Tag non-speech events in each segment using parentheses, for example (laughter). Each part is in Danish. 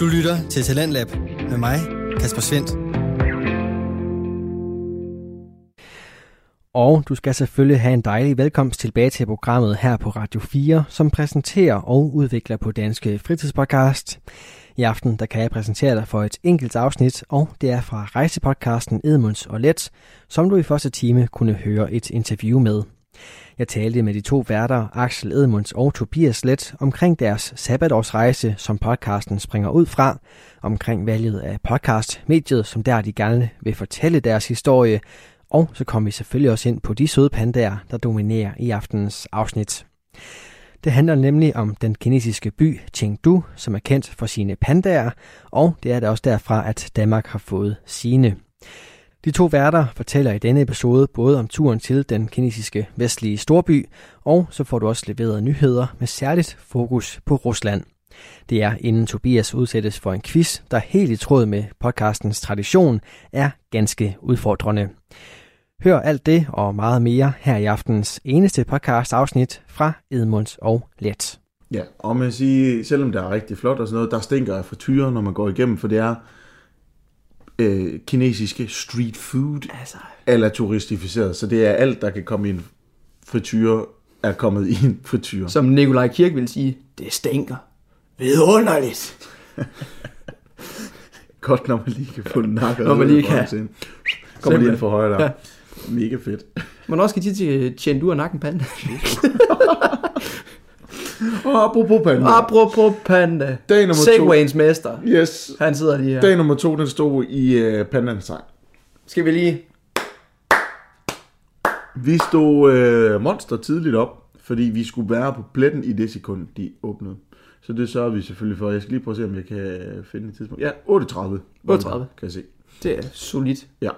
Du lytter til Talentlab med mig, Kasper Svendt. Og du skal selvfølgelig have en dejlig velkomst tilbage til programmet her på Radio 4, som præsenterer og udvikler på Danske Fritidspodcast. I aften der kan jeg præsentere dig for et enkelt afsnit, og det er fra rejsepodcasten Edmunds og Let, som du i første time kunne høre et interview med. Jeg talte med de to værter, Axel Edmunds og Tobias Let, omkring deres sabbatårsrejse, som podcasten springer ud fra, omkring valget af podcastmediet, som der de gerne vil fortælle deres historie, og så kommer vi selvfølgelig også ind på de søde pandaer, der dominerer i aftenens afsnit. Det handler nemlig om den kinesiske by Chengdu, som er kendt for sine pandaer, og det er da også derfra, at Danmark har fået sine. De to værter fortæller i denne episode både om turen til den kinesiske vestlige storby, og så får du også leveret nyheder med særligt fokus på Rusland. Det er inden Tobias udsættes for en quiz, der helt i tråd med podcastens tradition er ganske udfordrende. Hør alt det og meget mere her i aftens eneste podcast afsnit fra Edmunds og Let. Ja, og man siger, selvom det er rigtig flot og sådan noget, der stinker af frityrer, når man går igennem, for det er øh, kinesiske street food, Altså, eller turistificeret. Så det er alt, der kan komme i en frityre, er kommet i en frityre. som Nikolaj Kirk vil sige, det stinker. Vidunderligt. (laughs) Godt, når man lige kan få nakket. Når man lige kan. Kommer lige ind for højre der. Ja. Mega fedt. Hvornår skal de til Chengdu og nakken panda? (laughs) Og apropos panda. Apropos panda. Dag nummer to. Segwayens mester. Yes. Han sidder lige her. Dag nummer to, den stod i uh, pandaens sejl. Skal vi lige... Vi stod øh, monster tidligt op, fordi vi skulle være på pletten i det sekund, de åbnede. Så det sørger vi selvfølgelig for. Jeg skal lige prøve at se, om jeg kan finde et tidspunkt. Ja, 8.30. 8.30. Kan jeg se. Det er solidt. Ja.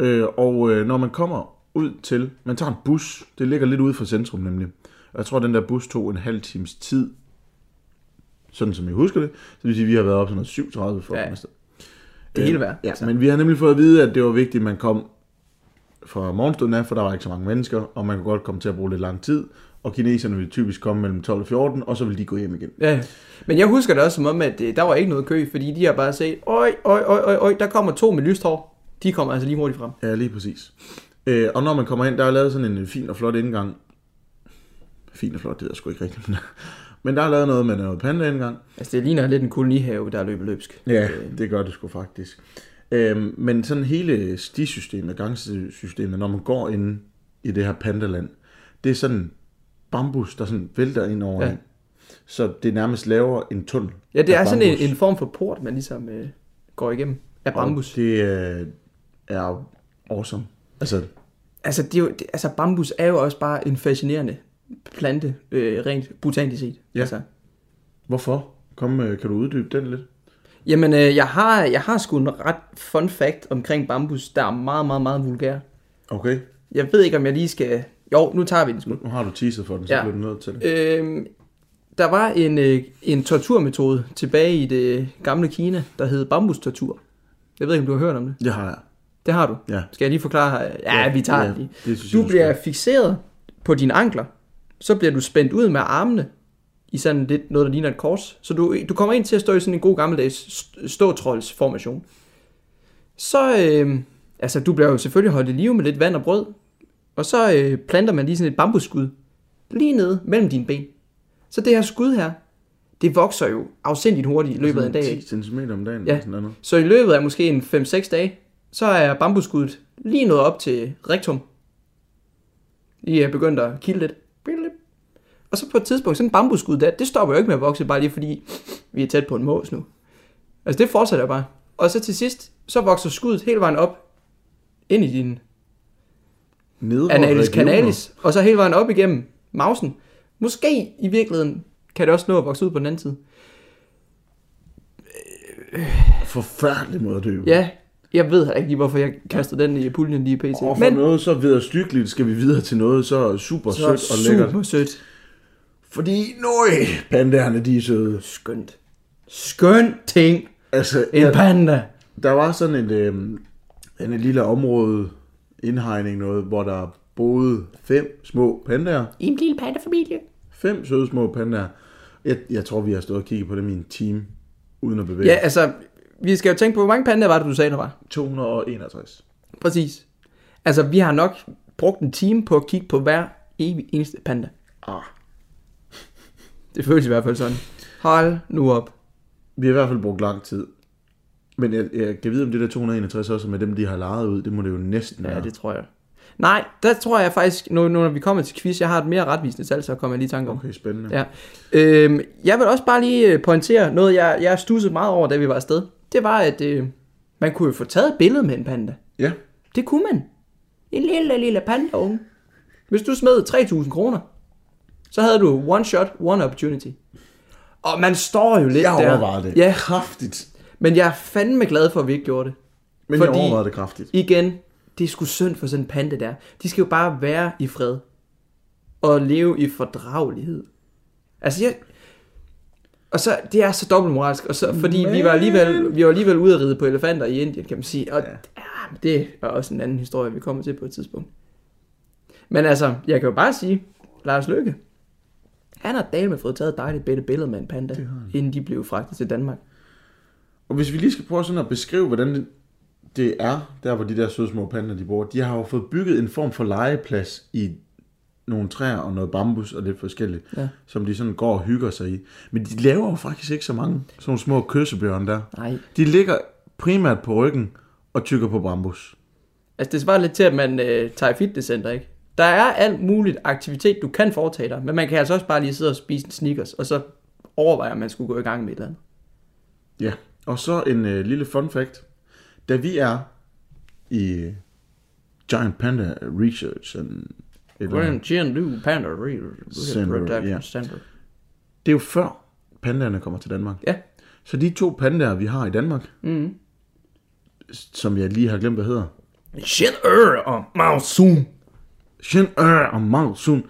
Øh, og øh, når man kommer ud til, man tager en bus, det ligger lidt ude for centrum nemlig. Og jeg tror, den der bus tog en halv times tid, sådan som jeg husker det. Så det vil sige, at vi har været op noget 7.30 for Ja. afsted. Det er hele værd. Ja, men vi har nemlig fået at vide, at det var vigtigt, at man kom fra morgenstunden af, for der var ikke så mange mennesker, og man kunne godt komme til at bruge lidt lang tid. Og kineserne vil typisk komme mellem 12 og 14, og så vil de gå hjem igen. Ja, men jeg husker det også som om, at øh, der var ikke noget kø, fordi de har bare set, øj, øj, øj, øj, øj, der kommer to med lyst hår. De kommer altså lige hurtigt frem. Ja, lige præcis. Øh, og når man kommer ind, der er lavet sådan en fin og flot indgang. Fin og flot, det er jeg sgu ikke rigtigt. men- Men der er lavet noget med noget panda-indgang. Altså, det ligner lidt en kolonihave, der er løbet løbsk. Ja, det gør det sgu faktisk. Øhm, men sådan hele stisystemet, gangsystemet, når man går ind i det her pandaland, det er sådan bambus, der sådan vælter ind over Ja. ja. Så det nærmest laver en tunnel. Ja, det er sådan en, en form for port, man ligesom øh, går igennem af bambus. Og det øh, er awesome. Altså, Altså, det er jo, det, altså, bambus er jo også bare en fascinerende plante, øh, rent botanisk set. Ja. Altså. hvorfor? Kom, øh, kan du uddybe den lidt? Jamen, øh, jeg, har, jeg har sgu en ret fun fact omkring bambus, der er meget, meget, meget vulgær. Okay, Jeg ved ikke, om jeg lige skal... Jo, nu tager vi den sgu. nu har du teaset for den, så Ja. bliver du nødt til det. Øhm, der var en, øh, en torturmetode tilbage i det gamle Kina, der hed bambustortur. Jeg ved ikke, om du har hørt om det. Det har jeg. Det har du. Ja. Skal jeg lige forklare? Ja, ja vi tager ja, det lige. det synes Du jeg, bliver skal. fixeret på dine ankler. Så bliver du spændt ud med armene i sådan lidt noget, der ligner et kors. Så du, du kommer ind til at stå i sådan en god gammeldags st- ståtroldsformation. Så, øh, altså du bliver jo selvfølgelig holdt i live med lidt vand og brød. Og så øh, planter man lige sådan et bambusskud lige nede mellem dine ben. Så det her skud her, det vokser jo afsindigt hurtigt i løbet af en dag. 10 cm om dagen. Ja. Sådan noget. Så i løbet af måske en 5-6 dage, så er bambusskuddet lige nået op til rektum. I er begyndt at kilde lidt. Og så på et tidspunkt, sådan en bambusskud der, det stopper jo ikke med at vokse, bare lige fordi vi er tæt på en mås nu. Altså det fortsætter bare. Og så til sidst, så vokser skuddet hele vejen op ind i din Nedre analis canalis, og så hele vejen op igennem mausen. Måske i virkeligheden kan det også nå at vokse ud på den anden side. Forfærdelig måde at dø. Ja, jeg ved ikke lige, hvorfor jeg kastede den i puljen lige pt. Og for Men... noget så vederstykkeligt skal vi videre til noget så super så sødt og lækkert. super sødt. Fordi, nøj, pandaerne de er søde. Skønt. Skønt ting. Altså, En ja, panda. der var sådan et, øh, en et lille område, indhegning noget, hvor der boede fem små pandaer. I en lille pandafamilie. Fem søde små pandaer. Jeg, jeg tror, vi har stået og kigget på dem i en time, uden at bevæge. Ja, altså, vi skal jo tænke på, hvor mange pandaer var det, du sagde, der var? 261. Præcis. Altså, vi har nok brugt en time på at kigge på hver evig eneste panda. Ah. Det føles i hvert fald sådan. Hold nu op. Vi har i hvert fald brugt lang tid. Men jeg, jeg kan vide, om det der 261 også er med dem, de har lejet ud. Det må det jo næsten Ja, være. det tror jeg. Nej, der tror jeg faktisk, nu når vi kommer til quiz, jeg har et mere retvisende tal, så kommer jeg lige i tanke om. Okay, spændende. Ja. Øhm, jeg vil også bare lige øh, pointere noget, jeg, jeg stussede meget over, da vi var afsted. Det var, at øh, man kunne jo få taget et billede med en panda. ja. Det kunne man. En lille, lille panda unge. Hvis du smed 3.000 kroner, så havde du one shot, one opportunity. Og man står jo lidt Jeg der. overvejede det. Ja, Kraftigt. men jeg er fandme glad for, at vi ikke gjorde det. Men Fordi- jeg overvejede det kraftigt. Igen, det er sgu synd for sådan en panda der. De skal jo bare være i fred. Og leve i fordragelighed. Altså, jeg... Og så, det er så dobbeltmoralsk, og så, fordi vi var, alligevel, vi var alligevel ude at ride på elefanter i Indien, kan man sige. Og ja. Ja, men det er også en anden historie, vi kommer til på et tidspunkt. Men altså, jeg kan jo bare sige, Lars Løkke, han har dame fået taget et dejligt bedre billede med en panda, inden de blev fragtet til Danmark. Og hvis vi lige skal prøve sådan at beskrive, hvordan det, det er, der hvor de der søde små pandaer, de bor. De har jo fået bygget en form for legeplads i nogle træer og noget bambus og lidt forskelligt, Ja. som de sådan går og hygger sig i. Men de laver jo faktisk ikke så mange sådan nogle små kyssebjørn der. Nej. De ligger primært på ryggen og tykker på bambus. Altså, det svarer lidt til, at man øh, tager i fitnesscenter, ikke? Der er alt muligt aktivitet, du kan foretage dig, men man kan altså også bare lige sidde og spise en Snickers, og så overveje, om man skulle gå i gang med et eller andet. Ja, og så en øh, lille fun fact. Da vi er i Giant Panda Research and Du Panda Center, Reproduction ja. Center. det er jo før pandaerne kommer til Danmark. Ja. Så de to pandaer, vi har i Danmark, Mm. som jeg lige har glemt, hvad hedder, Er og Mao Sun. Shen Er og Mao Sun,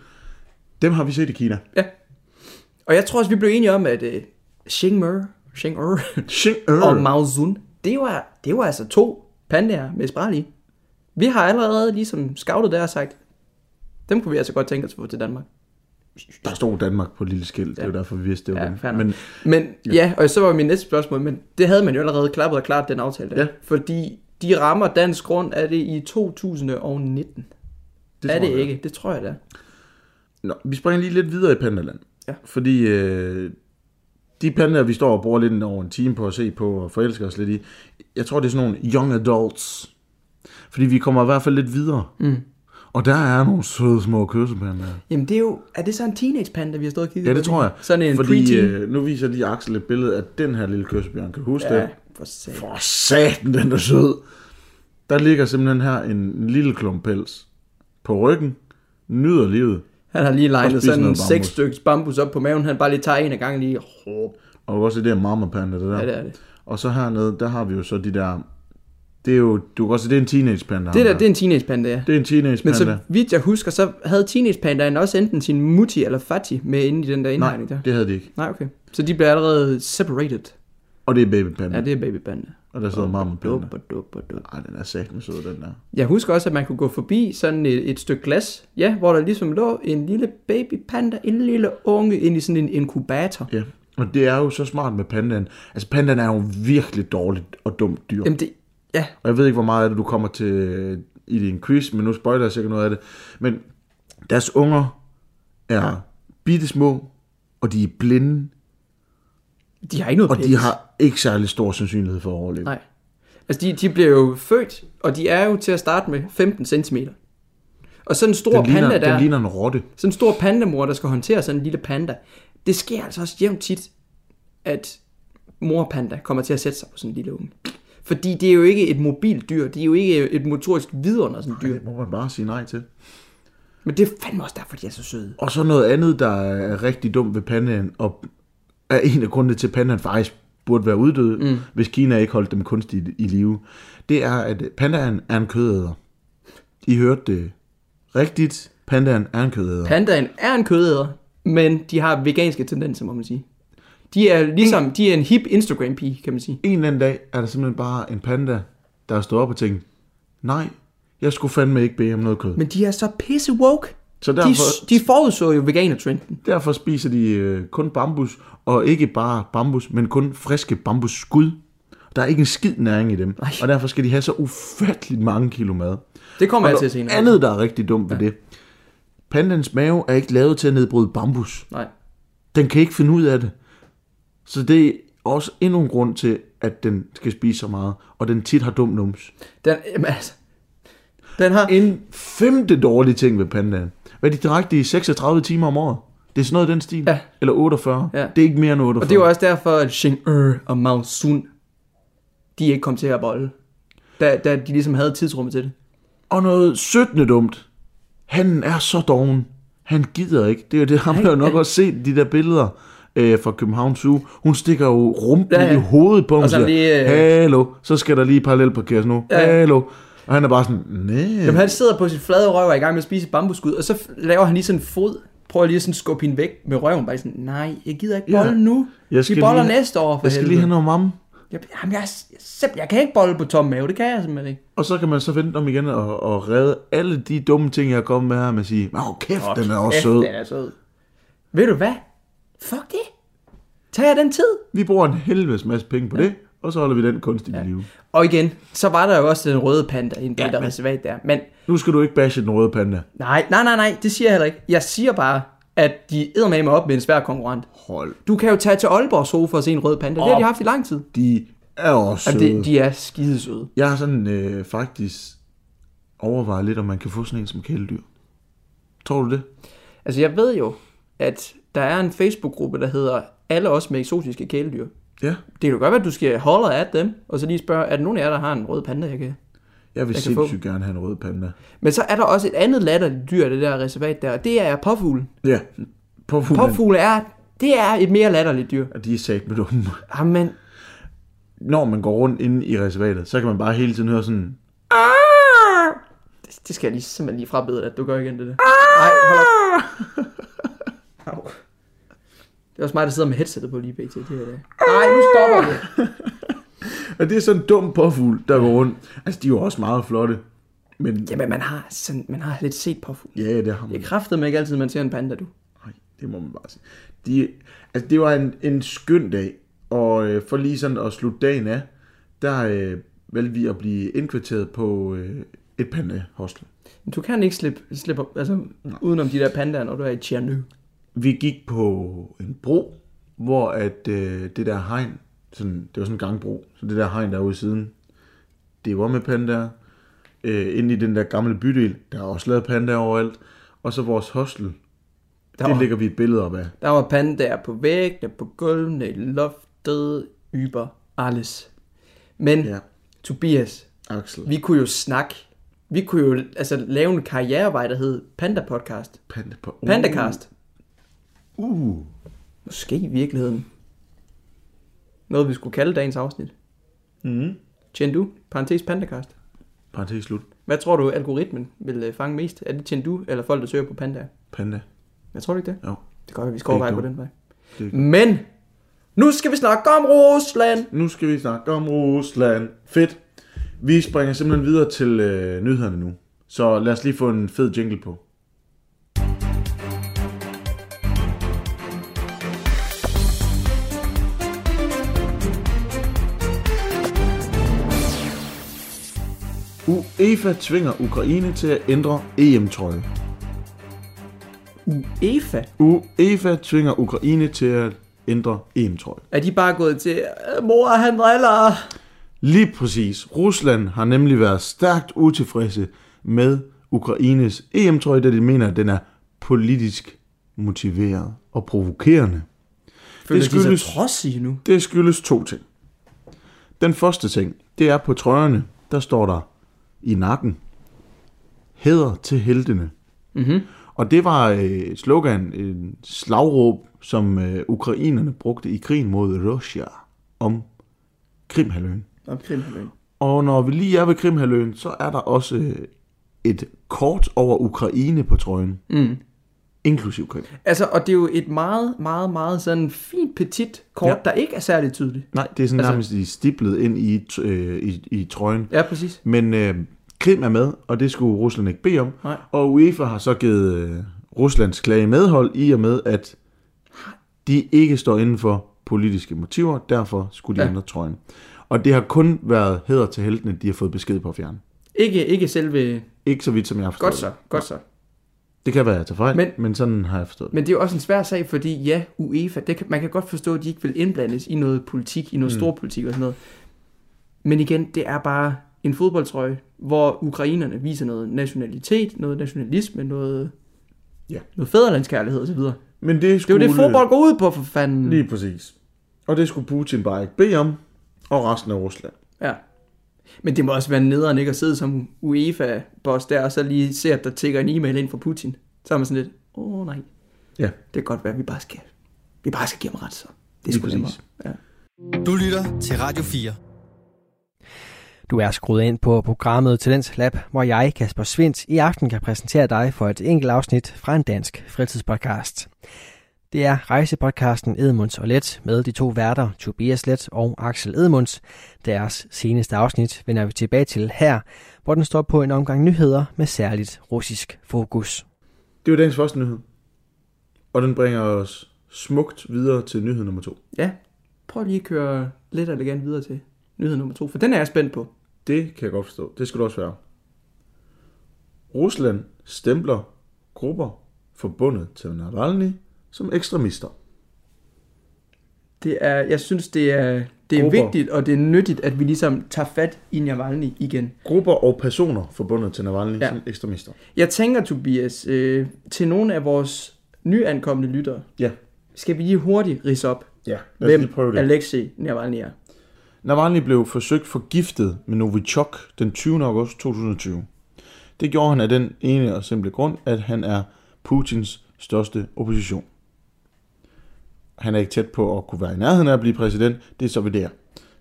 dem har vi set i Kina. Ja. Og jeg tror også, vi blev enige om, at uh, Xing Mer, Xing Er Shen Er. og Mao Sun, det var, det var altså to pandaer med spral i. Vi har allerede ligesom scoutet der og sagt, dem kunne vi altså godt tænke os at få til Danmark. Der stod Danmark på et lille skilt, det er jo derfor, vi vidste, det var Ja, dem. Men Men ja. ja, og så var min næste spørgsmål, men det havde man jo allerede klappet og klart, den aftale der. Ja. Fordi de rammer dansk grund, er det i 2019? Det er tror det jeg. ikke? Det tror jeg da. Nå, vi springer lige lidt videre i Pandaland. Ja. Fordi øh, de pandaer, vi står og bruger lidt over en time på at se på og forelsker os lidt i, jeg tror, det er sådan nogle young adults. Fordi vi kommer i hvert fald lidt videre. Mm. Og der er nogle søde små kyssepandaer. Jamen det er jo, er det så en teenage panda, vi har stået og kigget Ja, på det tror jeg. Sådan en Fordi preteen? øh, nu viser lige Axel et billede af den her lille kyssebjørn. Kan du huske ja, det? for satan. For satan, den er sød. Der ligger simpelthen her en lille klump pels på ryggen. Nyder livet. Han har lige legnet sådan en seks stykker bambus op på maven. Han bare lige tager en af gangen lige. Og også det er mama panda, det der. Ja, det er det. Og så hernede, der har vi jo så de der... Det er jo, du kan også se, det er en teenage panda. Det ham der, det er en teenage panda, ja. det er en teenage Men panda. så vidt jeg husker, så havde teenage pandaen også enten sin mutti eller fatti med inde i den der Nej, indhegning der. det havde de ikke. Nej, okay. Så de bliver allerede separated. Og det er baby panda. Ja, det er baby panda. Og der sidder dup. Ej, den er med sød, den der. Jeg husker også, at man kunne gå forbi sådan et, et stykke glas, ja, hvor der ligesom lå en lille baby panda, en lille unge, ind i sådan en inkubator. Ja. Og det er jo så smart med pandaen. Altså, pandaen er jo virkelig dårligt og dumt dyr. Jamen det, ja, Og jeg ved ikke, hvor meget af det, du kommer til i din quiz, men nu spoiler jeg sikkert noget af det. Men deres unger er bitte små, og de er blinde, de har ikke noget og pels. de har ikke særlig stor sandsynlighed for at overleve. Nej. Altså, de, de bliver jo født, og de er jo til at starte med 15 cm. Og sådan en stor Den ligner, panda der, den ligner en rotte. sådan en stor pandamor, der skal håndtere sådan en lille panda, det sker altså også jævnt tit, at morpanda kommer til at sætte sig på sådan en lille unge. Fordi det er jo ikke et mobilt dyr, det er jo ikke et motorisk vidunder sådan et dyr. Det må man bare sige nej til. Men det er fandme også derfor, de er så søde. Og så noget andet, der er rigtig dumt ved pandaen, og er en af grundene til, at pandaen faktisk burde være uddød, mm. hvis Kina ikke holdt dem kunstigt i live, det er, at pandaen er en kødæder. I hørte det rigtigt. Pandaen er en kødæder. Pandaen er en kødæder, men de har veganske tendenser, må man sige. De er ligesom, de er en hip Instagram-pige, kan man sige. En eller anden dag er der simpelthen bare en panda, der står op og tænker, nej, jeg skulle fandme ikke bede om noget kød. Men de er så pisse woke. Så De, derfor, de forudså jo veganer-trenden. derfor spiser de øh, kun bambus, og ikke bare bambus, men kun friske bambusskud. Der er ikke en skid næring i dem, Ej. og derfor skal de have så ufatteligt mange kilo mad. Det kommer Og jeg til senere. andet, der er rigtig dumt ved det. Pandans mave er ikke lavet til at nedbryde bambus. Nej. Den kan ikke finde ud af det. Så det er også endnu en grund til, at den skal spise så meget, og den tit har dum nums. Den, jamen, altså, den har... En femte dårlige ting ved pandaen. Hvad er de direkte i 36 timer om året? Det er sådan noget i den stil. Ja. Eller 48. Ja. Det er ikke mere end 48. Og det er jo også derfor, at Xing-Er og Mao Sun, de ikke kom til at bolle. Da, da de ligesom havde tidsrummet til det. Og noget 17. dumt. Han er så doven. Han gider ikke. Det er jo det, ham har jo nok også set de der billeder øh, fra København Zoo. Hun stikker jo rumpen Ja, ja, i hovedet på ham Og siger, lige, øh, hallo, så skal der lige parallelt parkeres nu. Ja. Hallo. Og han er bare sådan, nej. Jamen, han sidder på sit flade røv og er i gang med at spise et bambuskud, og så laver han lige sådan en fod, prøver lige at sådan skubbe hende væk med røven, bare sådan, nej, jeg gider ikke Ja. bolle nu. Jeg skal Vi boller lige- næste år, for Jeg skal lige helvede. have noget mamme. Jeg, jamen, jeg, simpelthen, jeg kan ikke bolle på tom mave, det kan jeg simpelthen ikke. Og så kan man så vente om igen og, og redde alle de dumme ting, jeg er kommet med her med at sige, åh oh, kæft, den er også Kæft, sød. Den er sød. Ved du hvad? Fuck det. Tag jer den tid. Vi bruger en helvedes masse penge på ja. det, og så holder vi den kunstigt ja. i live. Og igen, så var der jo også den røde panda inde på Ja, men- reservat der. Men Nu skal du ikke bashe den røde panda. nej, nej, nej, nej, det siger jeg heller ikke. Jeg siger bare, at de æder med mig op med en svær konkurrent. Hold. Du kan jo tage til Aalborg for at se en rød panda. Det har de haft i lang tid. De er også søde. Jamen, det, de er skidesøde. Jeg har sådan øh, faktisk overvejet lidt, om man kan få sådan en som kæledyr. Tror du det? Altså, jeg ved jo, at der er en Facebook-gruppe, der hedder Alle os med eksotiske kæledyr. Ja. Det kan godt være, at du skal holde af dem, og så lige spørge, er der nogen af jer, der har en rød panda, jeg kan... Jeg vil Jeg kan få- sindssygt gerne have en rød panda. Men så er der også et andet latterligt dyr, det der reservat der, og det er påfuglen. Ja. Påfuglen. Påfugle er, det er et mere latterligt dyr. Og de er sat med dumme. Jamen, Når man går rundt inde i reservatet, så kan man bare hele tiden høre sådan... det, det skal jeg lige, simpelthen lige frabede, at du gør igen det der. Nej, hold op. (laughs) Det er også mig, der sidder med headsetet på lige pt. Det her dag. Nej, nu stopper det. (laughs) Og det er sådan en dum påfugl, der går rundt. Altså, de er jo også meget flotte. Men Jamen, man har, sådan, man har lidt set påfugl. ja, det har man. Det er kraftedeme ikke altid, man ser en panda, du. Nej, det må man bare sige. De, altså, det var en, en skøn dag, og øh, for lige sådan at slutte dagen af, der øh, valgte vi at blive indkvarteret på øh, et panda-hostel. Men Du kan ikke slippe, slippe altså, udenom de der pandaer, når du er i Tjernu. Vi gik på en bro, hvor at øh, det der hegn, sådan, det var sådan en gangbro, så det der hegn der er ude i siden, det var med pandaer. Øh, inde i den der gamle bydel, der er også lavet pandaer overalt. Og så vores hostel, Der det var, lægger vi et billede op af. der var pandaer på væggene, på gulvene, i loftet, yber, alles. Men, Ja. Tobias, Axel. vi kunne jo snakke. Vi kunne jo altså, lave en karrierevej, der hed Panda Podcast. Panda. Uh, Pandacast. Uh. Måske i virkeligheden. Noget, vi skulle kalde dagens afsnit. Mm. Chendu, parentes Pandacast. Parentes slut. Hvad tror du, algoritmen vil øh, fange mest? Er det Chendu, eller folk, der søger på panda? Panda. Jeg tror du ikke det? Jo. Det godt være, vi skal er overveje ikke den vej. Men, nu skal vi snakke om Rusland. Nu skal vi snakke om Rusland. Fedt. Vi springer simpelthen videre til øh, nyhederne nu. Så lad os lige få en fed jingle på. UEFA tvinger Ukraine til at ændre EM-trøje. UEFA, UEFA tvinger Ukraine til at ændre EM-trøje. er de bare gået til, "Øh, mor han driller. Lige præcis. Rusland har nemlig været stærkt utilfredse med Ukraines EM-trøje, da de mener, at den er politisk motiveret og provokerende. Føler de skyldes- sig trodsige nu? Det skyldes to ting. Den første ting, det er på trøjerne, der står der i nakken, hæder til heltene. Mhm. Og det var øh, slogan, en slagråb, som øh, ukrainerne brugte i krigen mod Russia om Krimhalvøen. Om Krimhalvøen. Og når vi lige er ved Krimhalvøen, så er der også øh, et kort over Ukraine på trøjen. Mm. Inklusiv Krim. Altså, og det er jo et meget, meget, meget sådan fint petit kort, Ja. der ikke er særlig tydeligt. Nej, det er sådan Altså- nærmest i stiplet ind i, øh, i, i trøjen. Ja, præcis. Men øh, Krim er med, og det skulle Rusland ikke bede om. Nej. Og UEFA har så givet øh, Ruslands klage medhold i og med, at de ikke står inden for politiske motiver, derfor skulle de Ja. ændre trøjen. Og det har kun været hæder til heltene, de har fået besked på at fjerne. Ikke, ikke selve... Ikke så vidt, som jeg har forstået Godt så, godt så. det. Kan være, at jeg tager fejl, Men- men, sådan har jeg forstået. Men det er jo også en svær sag, fordi ja, UEFA, det kan, man kan godt forstå, at de ikke vil indblandes i noget politik, i noget mm. stor politik og sådan noget. Men igen, det er bare en fodboldtrøje, hvor ukrainerne viser noget nationalitet, noget nationalisme, noget, Ja. noget fædrelandskærlighed osv. Det Men det er jo skulle... det, fodbold går ud på, for fanden. Lige præcis. Og det skulle Putin bare ikke bede om, og resten af Rusland. Ja. Men det må også være nederen ikke at sidde som UEFA-boss der, og så lige se, at der tigger en e-mail ind fra Putin. Så er man sådan lidt, åh oh, nej, Ja, det kan godt være, at vi bare skal, vi bare skal give ham ret så. Det er sgu nemmere. Ja. Du lytter til Radio 4. Du er skruet ind på programmet Talents Lab, hvor jeg, Kasper Svendt, i aften kan præsentere dig for et enkelt afsnit fra en dansk fritidspodcast. Det er rejsepodcasten Edmunds og Let med de to værter, Tobias Let og Axel Edmunds. Deres seneste afsnit vender vi tilbage til her, hvor den står på en omgang nyheder med særligt russisk fokus. det var dagens første nyhed. Og den bringer os smukt videre til nyhed nummer to. Ja, prøv lige at køre lidt elegant videre til nyhed nummer to, for den er jeg spændt på. Det kan jeg godt forstå. Det skal du også være. Rusland stempler grupper forbundet til Navalny som ekstremister. Det er, jeg synes, det er, det er Grupper. vigtigt, og det er nyttigt, at vi ligesom tager fat i Navalny igen. Grupper og personer forbundet til Navalny Ja. som ekstremister. Jeg tænker, Tobias, øh, til nogle af vores nyankomne lyttere, Ja. skal vi lige hurtigt rise op, Ja, hvem. Alexei Navalny er. Navalny blev forsøgt forgiftet med Novichok den 20. august 2020. Det gjorde han af den ene og simple grund, at han er Putins største opposition. Han er ikke tæt på at kunne være i nærheden af at blive præsident, det er så ved der.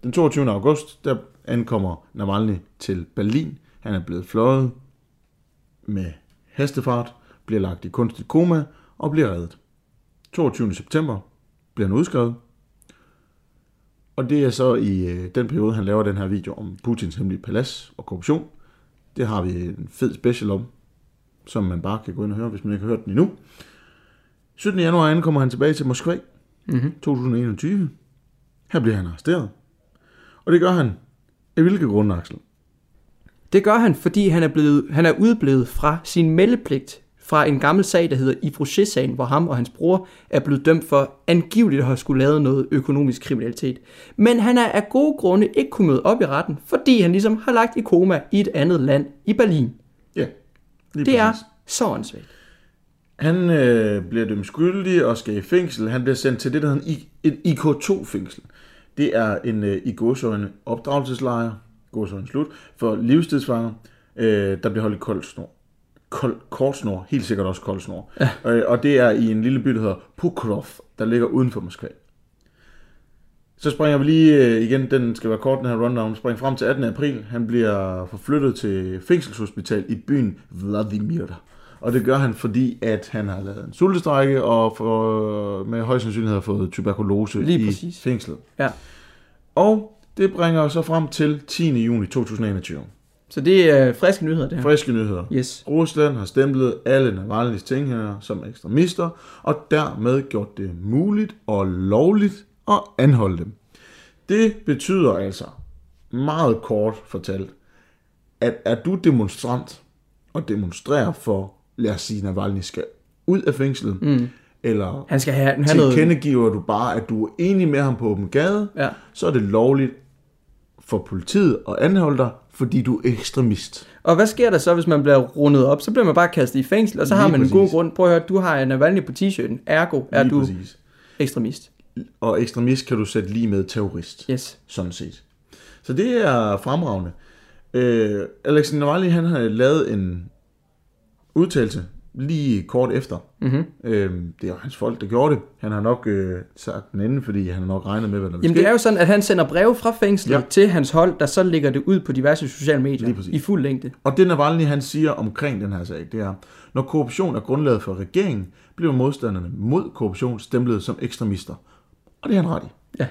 Den 22. august, der ankommer Navalny til Berlin. Han er blevet fløjet med hestefart, bliver lagt i kunstigt koma og bliver reddet. 22. september bliver han udskrevet, og det er så i øh, den periode, han laver den her video om Putins hemmelige palads og korruption. Det har vi en fed special om, som man bare kan gå ind og høre, hvis man ikke har hørt den endnu. 17. januar ankommer han tilbage til Moskva, Mm-hmm. 2021. Her bliver han arresteret. Og det gør han af hvilke grunde, Axel? Det gør han, fordi han er, blevet, han er udblevet fra sin meldepligt fra en gammel sag, der hedder Ifrochet-sagen, hvor ham og hans bror er blevet dømt for angiveligt at have skulle lavet noget økonomisk kriminalitet. Men han er af gode grunde ikke kunne møde op i retten, fordi han ligesom har lagt i koma i et andet land, i Berlin. Ja, lige Det er præcis. så åndssvagt. Han øh, bliver dømt skyldig og skal i fængsel. Han bliver sendt til det, der hedder I- et IK2-fængsel. Det er en øh, i gåsøjne opdragelseslejr, gåsøjne slut, for livstidsfanger, øh, der bliver holdt i kold snor. Kold, kort snor, helt sikkert også kold snor. Ja. Øh, og det er i en lille by, der hedder Pukrov, der ligger uden for Moskva. Så springer vi lige øh, igen, den skal være kort, den her rundown, springer frem til 18. april. Han bliver forflyttet til fængselshospital i byen Vladimir. Og det gør han, fordi at han har lavet en sultestrække og for, med høj sandsynlighed har fået tuberkulose Lige i præcis. fængslet. Ja. Og det bringer os så frem til 10. juni 2021. Så det er friske nyheder, det her. Friske nyheder. Yes. Rusland har stemplet alle Navalny's tilhængere som ekstremister, og dermed gjort det muligt og lovligt at anholde dem. Det betyder altså, meget kort fortalt, at er du demonstrant og demonstrerer for, lad os sige, Navalny skal ud af fængslet, Mm. eller Han skal have, noget... tilkendegiver du bare, at du er enig med ham på åben gade, Ja. så er det lovligt for politiet at anholde dig, fordi du er ekstremist. Og hvad sker der så, hvis man bliver rundet op? Så bliver man bare kastet i fængsel, og så har Lige man en præcis. god grund. Prøv at høre, du har Navalny på t-shirten. Ergo er Lige du præcis. ekstremist. Og ekstremist kan du sætte lige med terrorist, Yes. sådan set. Så det er fremragende. Øh, Alexei Navalny, han har lavet en udtalelse lige kort efter. Mm-hmm. Øh, det er jo hans folk, der gjorde det. Han har nok øh, sagt den anden, fordi han har nok regnet med, hvad der Jamen ske. det er jo sådan, at han sender breve fra fængslet ja. Til hans hold, der så ligger det ud på diverse sociale medier i fuld længde. Og det Navalny han siger omkring den her sag, det er, når korruption er grundlaget for regeringen, bliver modstanderne mod korruption stemplet som ekstremister. Og det er han ret i. Ja.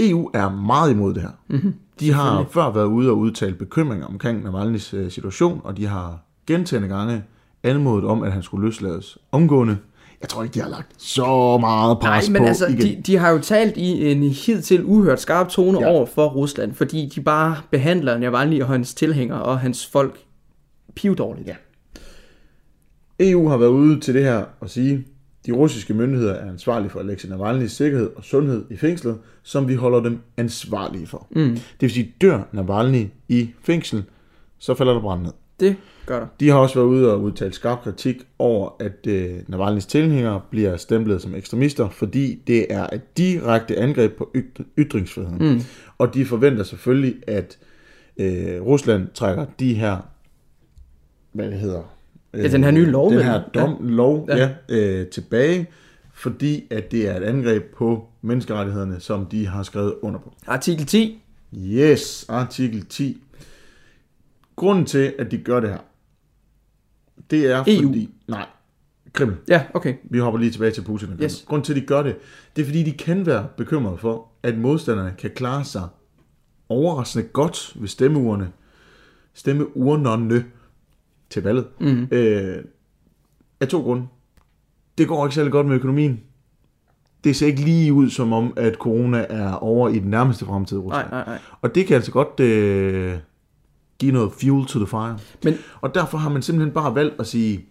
EU er meget imod det her. Mhm. De har før været ude og udtale bekymringer omkring Navalny's øh, situation, og de har gentagende gange anmodet om, at han skulle løslades omgående. Jeg tror ikke, de har lagt så meget Nej, pres men på altså, igen. de, de har jo talt i en hidtil uhørt skarp tone ja. over for Rusland, fordi de bare behandler Navalny og hans tilhængere og hans folk pivdårligt. Ja. EU har været ude til det her og sige, de russiske myndigheder er ansvarlige for Alexei Navalny's sikkerhed og sundhed i fængslet, som vi holder dem ansvarlige for. Mm. Det vil sige, dør Navalny i fængsel, så falder der brand ned. Det gør der. De har også været ude og udtale skarp kritik over, at øh, Navalny's tilhængere bliver stemplet som ekstremister, fordi det er et direkte angreb på yt- ytringsfriheden. Mm. Og de forventer selvfølgelig, at øh, Rusland trækker de her, hvad det hedder, øh, Ja, den her nye lov, den vel? her dom, ja. lov. Ja. Ja, øh, tilbage, fordi at det er et angreb på menneskerettighederne, som de har skrevet under på. Artikel 10. Yes, artikel 10. Grunden til, at de gør det her, det er EU. fordi... Nej, Kreml. Ja, okay. Vi hopper lige tilbage til Putin. og Kreml. Yes. Grunden til, at de gør det, det er fordi, de kan være bekymrede for, at modstanderne kan klare sig overraskende godt ved stemmeurene, stemmeurnerne til valget. Mm. Øh, af to grunde. Det går ikke særlig godt med økonomien. Det ser ikke lige ud som om, at corona er over i den nærmeste fremtid i Rusland. Nej, nej, nej. Og det kan altså godt øh, give noget fuel to the fire. Men Og derfor har man simpelthen bare valgt at sige,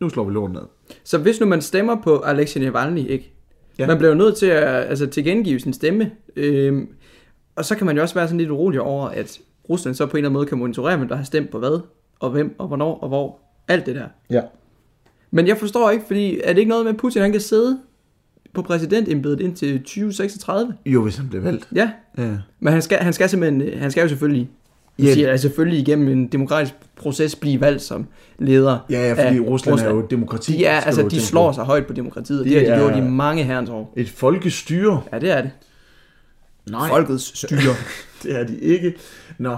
nu slår vi lorten ned. så hvis nu man stemmer på Alexei Navalny, ikke? Ja. Man bliver jo nødt til at altså, tilkendegive sin stemme. Øhm, og så kan man jo også være sådan lidt urolig over, at Rusland så på en eller anden måde kan monitorere, hvem der har stemt på hvad, og hvem, og hvornår, og hvor. Alt det der. Ja. Men jeg forstår ikke, fordi er det ikke noget med, at Putin han kan sidde på præsidentembedet indtil 2036? Jo, hvis han bliver valgt. Ja, Ja. men han skal, han skal simpelthen, han skal jo selvfølgelig, Ja. siger, jeg, selvfølgelig igennem en demokratisk proces blive valgt som leder Ja, ja, fordi af Rusland, Rusland er jo et demokrati. De, er, altså, de slår på. sig højt på demokratiet, og Det det, har de gjort i mange herrens år. Et folkestyre. Ja, det er det. Nej, Folkets (laughs) styre. det er de ikke. Nå,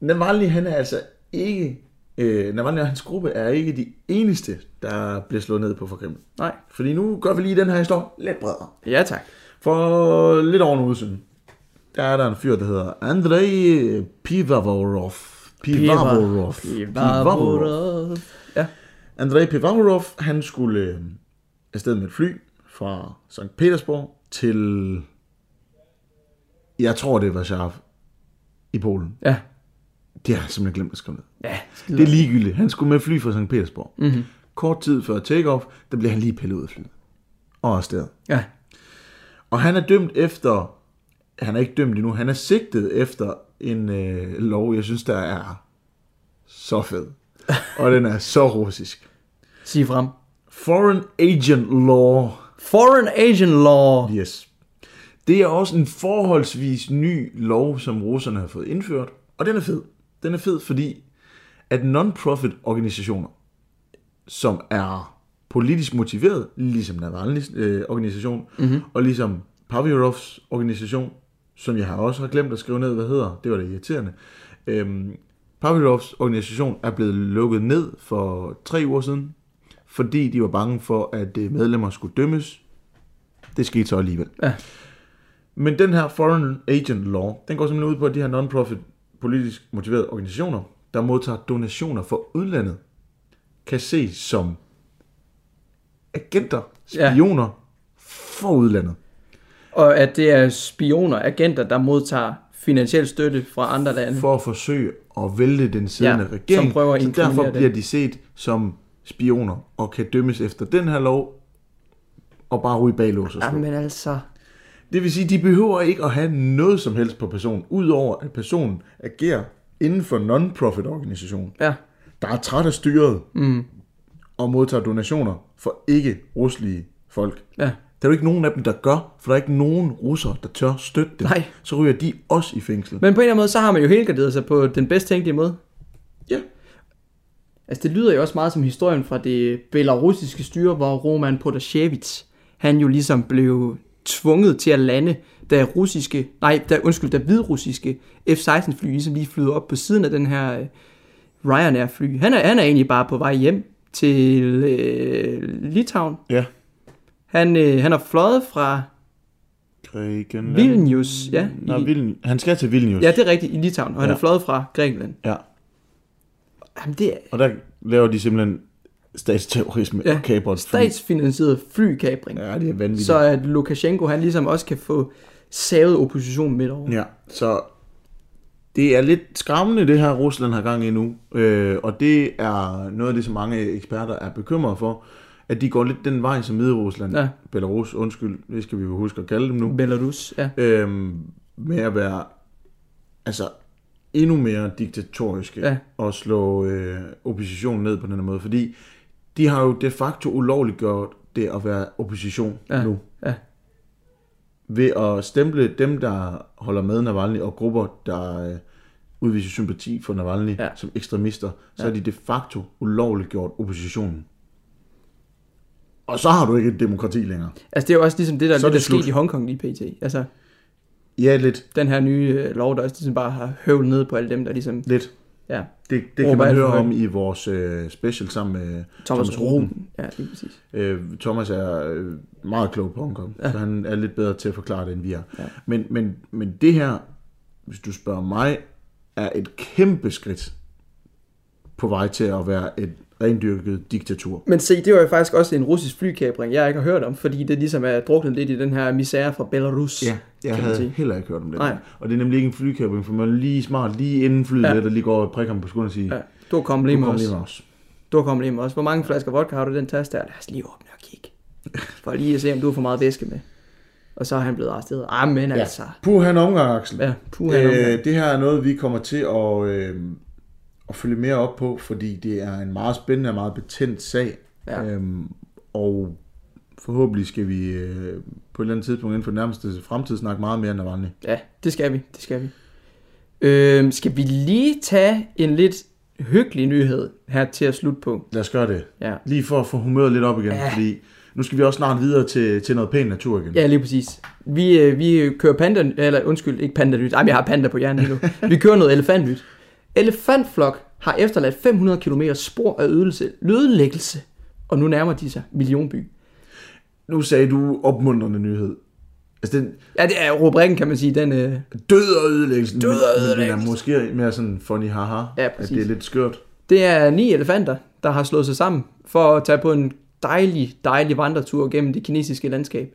Navalny, han er altså ikke... Øh, Navalny og hans gruppe er ikke de eneste, der bliver slået ned på for Kreml. Nej. Fordi nu gør vi lige den her historie lidt bredere. Ja, tak. For lidt over en uge siden, der er der en fyr, der hedder Andrei Pivavorov. Pivavorov. Pivavorov. Ja. Andrei Pivavorov, han skulle øh, afsted med et fly fra St. Petersborg til, jeg tror det var Warszawa i Polen. Ja. Det har jeg simpelthen glemt at skrive ned. Ja, Det er ligegyldigt. Han skulle med fly fra St. Petersborg. Mhm. Mm-hmm. Kort tid før takeoff, der bliver han lige pillet ud af flyet. Og afsted. Ja. Og han er dømt efter, han er ikke dømt endnu, han er sigtet efter en øh, lov, jeg synes, der er så fed. Og den er så russisk. Sig frem. Foreign Agent Law. Foreign Agent Law. Yes. Det er også en forholdsvis ny lov, som russerne har fået indført. Og den er fed. Den er fed, fordi at non-profit organisationer, som er politisk motiveret, ligesom Navalny's øh, organisation, mm-hmm. og ligesom Pavirovs organisation, som jeg har også har glemt at skrive ned, hvad hedder, det var det irriterende. Øhm, Pavirovs organisation er blevet lukket ned for tre uger siden, fordi de var bange for, at øh, medlemmer skulle dømmes. Det skete så alligevel. Ja. Men den her Foreign Agent Law, den går simpelthen ud på, at de her non-profit politisk motiverede organisationer, der modtager donationer fra udlandet, kan ses som agenter, Ja. spioner for udlandet. Og at det er spioner, agenter, der modtager finansiel støtte fra andre lande. For at forsøge at vælge den siddende Ja, regering. som prøver at så derfor inkriminere bliver det. de set som spioner og kan dømmes efter den her lov og bare ryge bag lås og slå. Jamen altså. Det vil sige, de behøver ikke at have noget som helst på personen, udover at personen agerer inden for non-profit organisation, Ja. der er træt af styret mm. og modtager donationer for ikke ruslige folk. Ja. Der er jo ikke nogen af dem, der gør, for der er ikke nogen russere, der tør støtte dem. Nej. Så ryger de også i fængsel. Men på en eller anden måde, så har man jo helt garderet sig på den bedst tænkelige måde. Ja. Altså, det lyder jo også meget som historien fra det belarusiske styre, hvor Roman Protasevich, han jo ligesom blev tvunget til at lande, da russiske, nej, da, undskyld, da hvidrussiske F-16 fly ligesom lige flyder op på siden af den her øh, Ryanair fly. Han er, han er egentlig bare på vej hjem til øh, Litauen. Ja. Han, øh, han har fløjet fra Grækenland. Vilnius, ja. Nå, I- Vilnius. Han skal til Vilnius. Ja, det er rigtigt, i Litauen, og han Ja. er fløjet fra Grækenland. Ja. Jamen, det er Og der laver de simpelthen statsterrorisme Ja, og kaprer et fly. statsfinansieret flykabring. Ja, det er vanvittigt. Så at Lukashenko, han ligesom også kan få savet oppositionen midt over. Ja, så det er lidt skræmmende, det her Rusland har gang i nu. Øh, og det er noget af det, som mange eksperter er bekymrede for, at de går lidt den vej som Hvide Rusland. Ja. Belarus, undskyld, det skal vi jo huske at kalde dem nu. Belarus, ja. Øhm, med at være altså endnu mere diktatoriske Ja. og slå øh, oppositionen ned på den her måde. Fordi de har jo de facto ulovligt gjort det at være opposition Ja. nu. Ja. Ved at stemple dem, der holder med Navalny, og grupper, der øh, udviser sympati for Navalny Ja. som ekstremister, så Ja. er de de facto ulovligt gjort oppositionen. Og så har du ikke et demokrati længere. Altså, det er jo også ligesom det, der Så er lidt det slut. sket i Hongkong lige pt. Altså, Ja, lidt. den her nye øh, lov, der også ligesom bare har høvlet ned på alle dem, der ligesom, Lidt. ja, Det, det kan man høre om i vores øh, special sammen med Thomas, Thomas Ruben. Ja, lige præcis. Øh, Thomas er øh, meget klog på Hongkong, ja. så han er lidt bedre til at forklare det, end vi er. Ja. Men, men, men det her, hvis du spørger mig, er et kæmpe skridt på vej til at være et rendyrket diktatur. Men se, det var jo faktisk også en russisk flykabring, jeg ikke har hørt om, fordi det ligesom er druknet lidt i den her misære fra Belarus. Ja, jeg havde sige. heller ikke hørt om det. Nej. Og det er nemlig ikke en flykabring, for man er lige smart, lige inden flyet, Ja. der lige går og prikker ham på skulderen og siger, ja. Du har kommet lige med kommer os. os. Du har kommet lige med os. Hvor mange flasker vodka har du den taske der? Lad os lige åbne og kigge. For lige at se, om du har for meget væske med. Og så er han blevet arresteret. Ah, men Ja. altså. Puh, han omgang, Axel. Ja, puh, han øh, Øh, det her er noget, vi kommer til at, øh, at følge mere op på, fordi det er en meget spændende og meget betændt sag. Ja. Øhm, og forhåbentlig skal vi øh, på et eller andet tidspunkt inden for den nærmeste fremtid snakke meget mere Navalny. Ja, det skal vi. Det skal vi. Øh, skal vi lige tage en lidt hyggelig nyhed her til at slutte på? Lad os gøre det. Ja. Lige for at få humøret lidt op igen, Ja. fordi nu skal vi også snart videre til, til noget pæn natur igen. Ja, lige præcis. Vi, øh, vi kører panda, eller undskyld, ikke panda nyt. Ej, jeg har panda på hjernen nu. Vi kører noget elefant nyt. Elefantflok har efterladt 500 km spor af ødelse, ødelæggelse, og nu nærmer de sig millionby. Nu sagde du opmuntrende nyhed. Altså den Ja, det er rubrikken, kan man sige. Den, øh, død og ødelæggelsen. Død og men- men ødelæggelse. er måske mere sådan funny haha. Ja, at det er lidt skørt. det er ni elefanter, der har slået sig sammen for at tage på en dejlig, dejlig vandretur gennem det kinesiske landskab.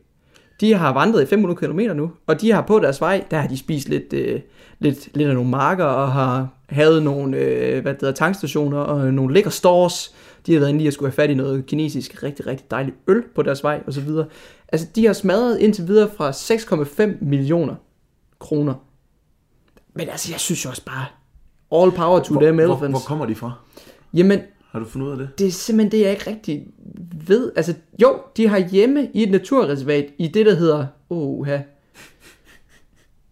De har vandret i 500 km nu, og de har på deres vej, der har de spist lidt, øh, lidt, lidt af nogle marker, og har haft nogle øh, hvad det hedder, tankstationer og nogle lækre stores. De har været inde lige at skulle have fat i noget kinesisk, rigtig, rigtig dejligt øl på deres vej, og så videre. Altså, de har smadret indtil videre fra 6,5 millioner kroner. Men altså, jeg synes jo også bare, all power to Hvor, them hvor, elephants. hvor kommer de fra? Jamen, Har du fundet ud af det? det er simpelthen det, jeg ikke rigtig ved. Altså, jo, de har hjemme i et naturreservat i det, der hedder, oha,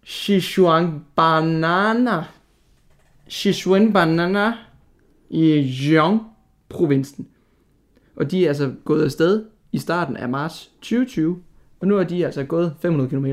Sichuan Banana. Sichuan Banana i Jiang-provinsen. Og de er altså gået afsted i starten af marts 2020, og nu er de altså gået 500 km.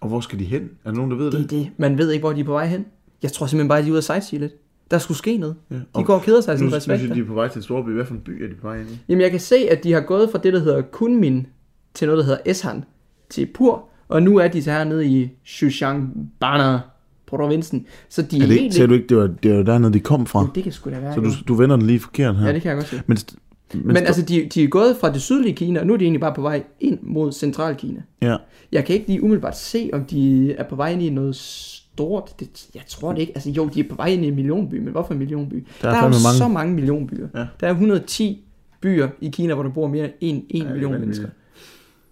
Og hvor skal de hen? Er der nogen, der ved Det er det? det. Man ved ikke, hvor de er på vej hen. Jeg tror simpelthen bare, at de er ude at sightsee lidt. Der skulle ske noget. Ja. De Og går og keder sig i nu, sådan nu respekt. de, de er på vej til en storby. Hvad for en by er de på vej ind i? Jamen, jeg kan se, at de har gået fra det, der hedder Kunmin, til noget, der hedder Eshan, til Pur, og nu er de så hernede i Xushangbana, provinsen. Så de er, Er det, helt sagde du ikke, det var, det var dernede, de kom fra? Jamen, det kan sgu da være. Så du, du vender den lige forkert her. Ja, det kan jeg godt se. Men, men, Men altså, de, de er gået fra det sydlige Kina, og nu er de egentlig bare på vej ind mod Centralkina. ja. Jeg kan ikke lige umiddelbart se, om de er på vej ind i noget stort. Det, jeg tror det ikke. Altså jo, de er på vej ind i en millionby, men hvorfor en millionby? Der er der er jo mange. så mange millionbyer. Ja. Der er 110 byer i Kina, hvor der bor mere end 1 det er million mennesker.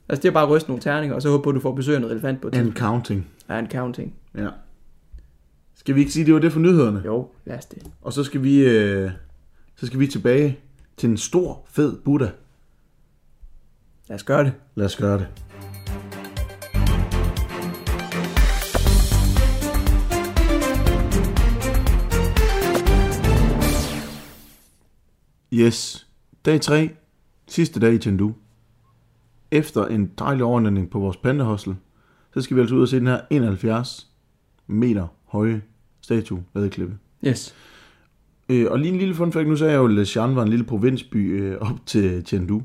Altså det er bare at ryste nogle terninger, og så håbe på, at du får besøg af noget elefant på et And counting. Ja, en counting. Ja. Skal vi ikke sige, det var det for nyhederne? Jo, lad os det. Og så skal vi, øh, så skal vi tilbage til en stor, fed Buddha. Lad os gøre det. Lad os gøre det. Yes. Dag 3. Sidste dag i Chengdu. Efter en dejlig overnatning på vores pandehostel, så skal vi altså ud og se den her 71 meter høje statue Vadeklippe. Yes. Øh, og lige en lille fun fact, nu sagde jeg jo, at Leshan var en lille provinsby øh, op til Chengdu.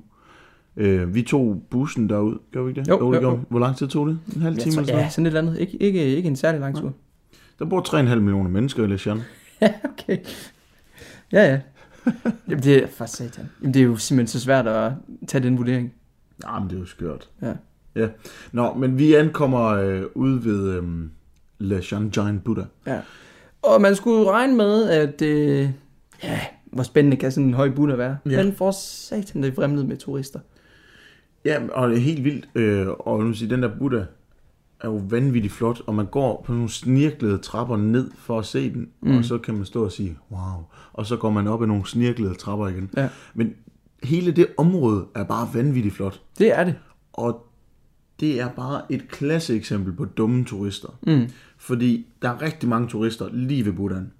Øh, vi tog bussen derud, gør vi ikke det? Jo, jo, jo. vi. Hvor lang tid tog det? En halv time tror, eller sådan ja, sådan et eller andet. Ikke, ikke, ikke en særlig lang tur. Der bor 3,5 millioner mennesker i Leshan. (laughs) Ja, okay. Ja, ja. (laughs) Jamen, det er for satan. Jamen, det er jo simpelthen så svært at tage den vurdering. Nej, men det er jo skørt. Ja. Ja. Nå, men vi ankommer øh, ude ved øh, Leshan Giant Buddha. Ja. Og man skulle regne med, at... Øh, ja, hvor spændende kan sådan en høj Buddha være. Ja. Men for satan, det er vrimlet med turister. Ja, og det er helt vildt. Øh, og nu sige, den der Buddha er jo vanvittigt flot, og man går på nogle snirklede trapper ned for at se den, mm. og så kan man stå og sige, wow, og så går man op ad nogle snirklede trapper igen. Ja. Men hele det område er bare vanvittigt flot, Det er det. og det er bare et klasse eksempel på dumme turister. Mm. Fordi der er rigtig mange turister lige ved Buddhaen.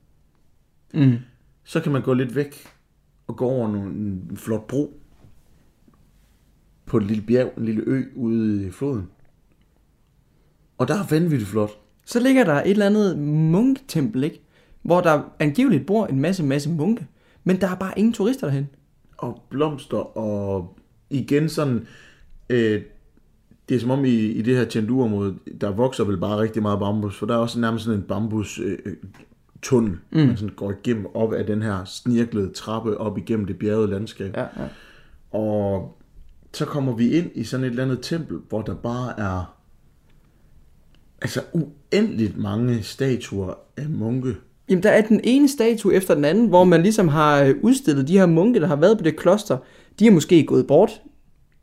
Mm. Så kan man gå lidt væk og gå over nogle, en flot bro på et lille bjerg, en lille ø ude i floden. Og der er vanvittigt flot. Så ligger der et eller andet munketempel, ikke? Hvor der angiveligt bor en masse, masse munke. Men der er bare ingen turister derhen. Og blomster og igen sådan... Øh, det er som om i, i det her Chengdu-område, der vokser vel bare rigtig meget bambus, for der er også nærmest sådan en bambus øh, øh, tunnel, mm. man sådan går igennem op af den her snirklede trappe op igennem det bjergede landskab. Ja, ja. Og så kommer vi ind i sådan et eller andet tempel, hvor der bare er altså uendeligt mange statuer af munke. Jamen, der er den ene statue efter den anden, hvor man ligesom har øh, udstillet de her munke, der har været på det kloster. De er måske gået bort.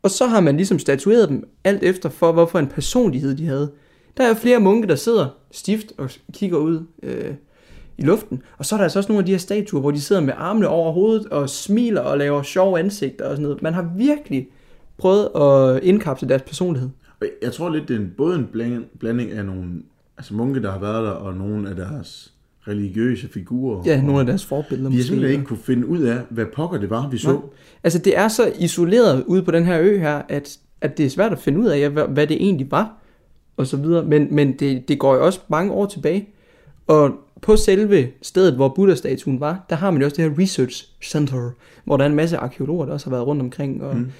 Og så har man ligesom statueret dem alt efter for, hvorfor en personlighed de havde. Der er flere munke, der sidder stift og kigger ud øh, i luften. Og så er der altså også nogle af de her statuer, hvor de sidder med armene over hovedet og smiler og laver sjove ansigter og sådan noget. Man har virkelig prøvet at indkapsle deres personlighed. Jeg tror lidt, det er en, både en blanding, blanding af nogle altså munke, der har været der, og nogle af deres religiøse figurer. Ja, og nogle af deres forbilleder Vi har simpelthen ikke kunne finde ud af, hvad pokker det var, vi så. Nej. Altså, det er så isoleret ude på den her ø her, at, at det er svært at finde ud af, hvad, hvad det egentlig var, og så videre. Men, men det, det går jo også mange år tilbage. Og på selve stedet, hvor Buddha-statuen var, der har man jo også det her Research Center, hvor der er en masse arkeologer, der også har været rundt omkring, og mm.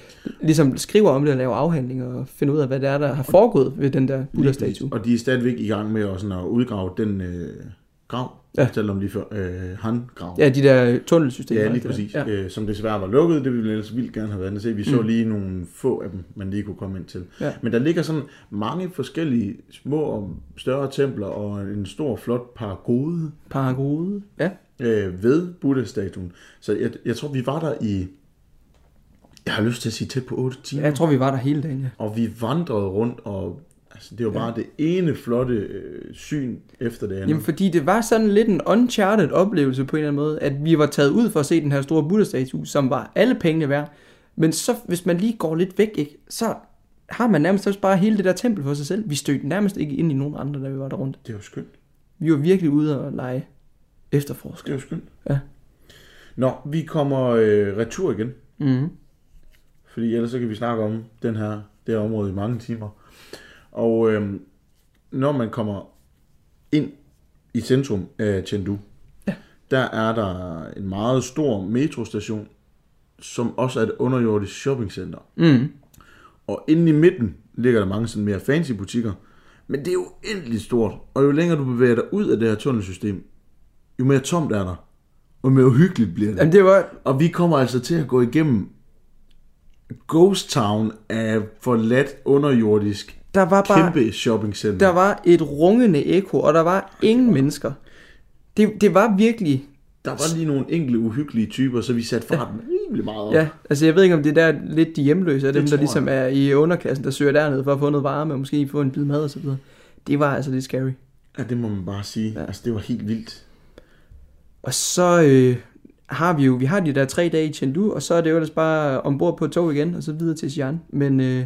ligesom skriver om det og laver afhandlinger, og finder ud af, hvad det er, der har foregået ved den der Buddha-statue. Og de er stadigvæk i gang med at, sådan at udgrave den øh, grav, Ja. jeg om lige før, øh, han-grav. Ja, de der tunnelsystemer. Ja, lige det præcis. der. Ja. Øh, som desværre var lukket, det ville vi ellers vildt gerne have været inde se. Vi så lige nogle få af dem, man lige kunne komme ind til. Ja. Men der ligger sådan mange forskellige små og større templer og en stor flot pagode Paragode. Ja. øh, ved Buddha-statuen. Så jeg, jeg tror, vi var der i, jeg har lyst til at sige tæt på 8 timer. Jeg tror, vi var der hele dagen, ja. Og vi vandrede rundt, og altså, det var bare det ene flotte øh, syn efter det andet. Jamen, fordi det var sådan lidt en uncharted oplevelse på en eller anden måde, at vi var taget ud for at se den her store Buddha-statue, som var alle pengene værd. Men så, hvis man lige går lidt væk, ikke, så har man nærmest også bare hele det der tempel for sig selv. Vi stødte nærmest ikke ind i nogen andre, da vi var der rundt. Det var skønt. Vi var virkelig ude og lege efterforsker. Det var skønt. Ja. Nå, vi kommer øh, retur igen. Mm. Fordi ellers så kan vi snakke om den her, det her område i mange timer. Og øhm, når man kommer ind i centrum af Chengdu, Ja. der er der en meget stor metrostation, som også er et underjordisk shoppingcenter. Mm. Og inde i midten ligger der mange sådan mere fancy butikker. Men det er jo endelig stort. Og jo længere du bevæger dig ud af det her tunnelsystem, jo mere tomt er der. Og jo mere uhyggeligt bliver det. Jamen, det var... Og vi kommer altså til at gå igennem Ghost Town af forladt underjordisk Der var bare... kæmpe shoppingcenter. Der var et rungende ekko, og der var ingen mennesker. Det, det var virkelig Der var lige nogle enkelte uhyggelige typer, så vi satte farten rimelig meget op. Ja, altså jeg ved ikke, om det er der lidt de hjemløse af dem, der ligesom er i underklassen, der søger derned for at få noget varme og måske få en bid mad og så videre. Det var altså lidt scary. ja, det må man bare sige. Ja. Ja. Altså, det var helt vildt. Og så øh, har vi jo, vi har de der tre dage i Chengdu, og så er det jo ellers bare ombord på et tog igen, og så videre til Xi'an. Men øh,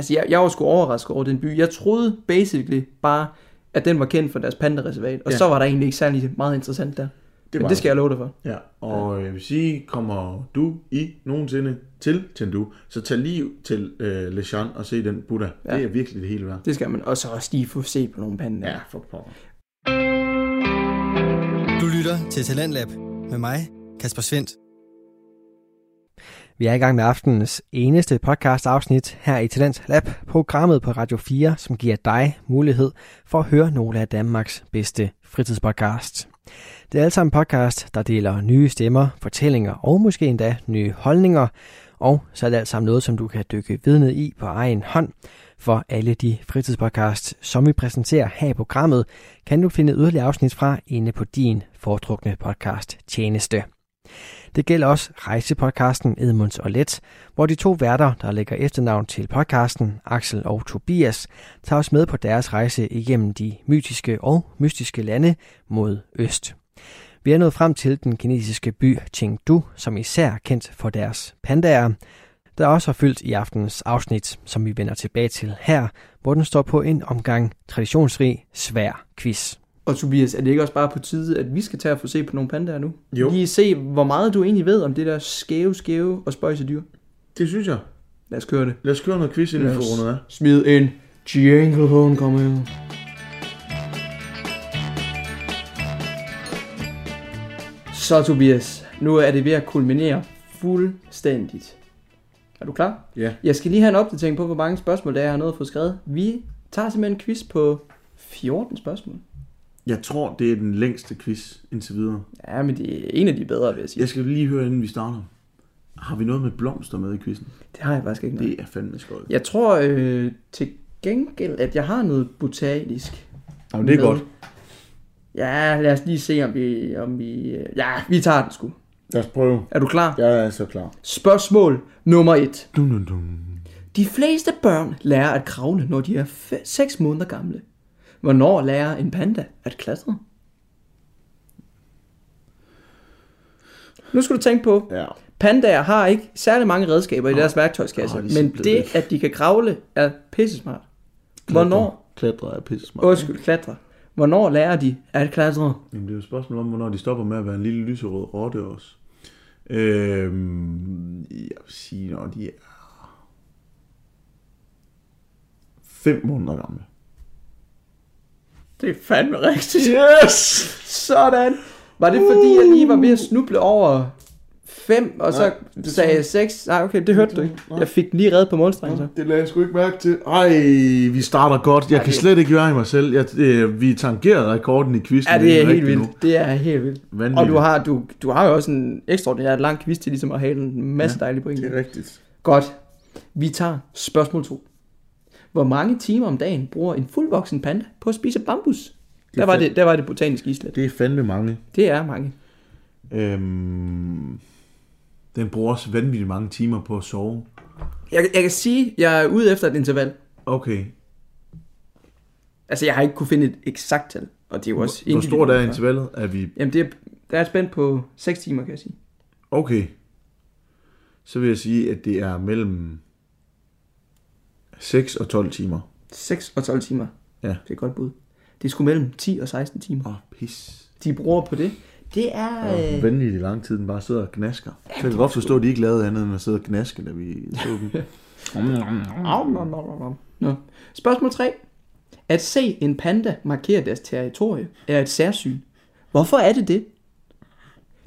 altså jeg, jeg var sgu overrasket over den by. Jeg troede basically bare, at den var kendt for deres pandareservat, og ja. Ja. så var der egentlig ikke særlig meget interessant der. Det Men det skal jeg love dig for. Ja, og jeg vil sige, kommer du i nogensinde til Chengdu, så tag lige til øh, Leshan og se den Buddha. Ja. Ja. Det er virkelig det hele værd. Det skal man. Og så også lige få se på nogle panda. Ja, for pokker. Du lytter til Talentlab med mig, Kasper Svendt. Vi er i gang med aftenens eneste podcast afsnit her i Talent Lab, programmet på Radio 4, som giver dig mulighed for at høre nogle af Danmarks bedste fritidspodcast. Det er alt sammen podcast, der deler nye stemmer, fortællinger og måske endda nye holdninger, og så er det alt sammen noget, som du kan dykke vidnet i på egen hånd. For alle de fritidspodcasts, som vi præsenterer her i programmet, kan du finde yderligere afsnit fra inde på din foretrukne podcast tjeneste. Det gælder også rejsepodcasten Edmunds og Let, hvor de to værter, der lægger efternavn til podcasten, Axel og Tobias, tager os med på deres rejse igennem de mytiske og mystiske lande mod øst. Vi er nået frem til den kinesiske by Chengdu, som især er kendt for deres pandaer, der også har fyldt i aftenens afsnit, som vi vender tilbage til her, hvor den står på en omgang traditionsrig, svær quiz. Og Tobias, er det ikke også bare på tide, at vi skal tage og få se på nogle pandaer nu? Jo. Lige se, hvor meget du egentlig ved om det der skæve, skæve og spøjse dyr. Det synes jeg. Lad os køre det. Lad os køre noget quiz, inden får rundet af. Smid en jingle på, den kommer her. Så Tobias, nu er det ved at kulminere fuldstændigt. Er du klar? Ja. Jeg skal lige have en opdatering på, hvor mange spørgsmål der er, jeg har nået at få skrevet. Vi tager simpelthen en quiz på 14 spørgsmål. Jeg tror, det er den længste quiz indtil videre. Ja, men det er en af de bedre, vil jeg sige. Jeg skal lige høre, inden vi starter. Har vi noget med blomster med i quizzen? Det har jeg faktisk ikke noget. Det er fandme skøjt. Jeg tror øh, til gengæld, at jeg har noget botanisk. Jamen, det er med. godt. Ja, lad os lige se, om vi... Om vi øh, ja, vi tager den sgu. Lad os prøve. Er du klar? Jeg er så klar. Spørgsmål nummer et. Dun, dun, dun. De fleste børn lærer at kravle, når de er 6 måneder gamle. Hvornår lærer en panda at klatre? Nu skal du tænke på, Ja. pandaer har ikke særlig mange redskaber i deres værktøjskasse, Nej, de men det, væk. at de kan kravle, er pissesmart. Hvornår, Klatre er pisse smart. undskyld, klatre. Hvornår lærer de at klatre? Jamen, det er jo et spørgsmål om, hvornår de stopper med at være en lille lyserød rotte også. Øhm, jeg vil sige, når de er fem måneder gamle. Det er fandme rigtigt. Yes! Sådan. Var det fordi, jeg lige var ved at snuble over 5, og så Nej, det sagde jeg 6? Nej, okay, det hørte du ikke. Jeg fik den lige reddet på målstrengen så. Det lagde jeg sgu ikke mærke til. Ej, vi starter godt. Jeg Ja, kan det- slet ikke være i mig selv. Jeg, det, vi tangerede rekorden i quizzen. Ja, det er helt vildt. Det er helt vildt. Nu. Vanvittigt. Og du har, du, du har jo også en ekstraordinær lang quiz til ligesom at have en masse Ja, dejlige point. Det er rigtigt. Godt. Vi tager spørgsmål 2. Hvor mange timer om dagen bruger en fuldvoksen panda på at spise bambus? Der var, det, der var det botaniske islet. Det er fandme mange. Det er mange. Øhm, den bruger også vanvittigt mange timer på at sove. Jeg, jeg kan sige, jeg er ude efter et interval. Okay. Altså, jeg har ikke kunne finde et eksakt tal. Og det er jo også Hvor stort er intervallet? Er vi... Jamen, det er, der er et spændt på 6 timer, kan jeg sige. Okay. Så vil jeg sige, at det er mellem 6 og 12 timer. 6 og 12 timer. Ja. Det er et godt bud. Det er sgu mellem 10 og 16 timer. Åh, oh, pis. De bruger på det. Det er... Og Øh... vanvittigt lang tid, den bare sidder og gnasker. Så jeg kan godt forstå, at de ikke lavede andet end at sidde og gnaske, da vi så dem. (laughs) Nå. Spørgsmål 3. At se en panda markere deres territorie er et særsyn. Hvorfor er det det?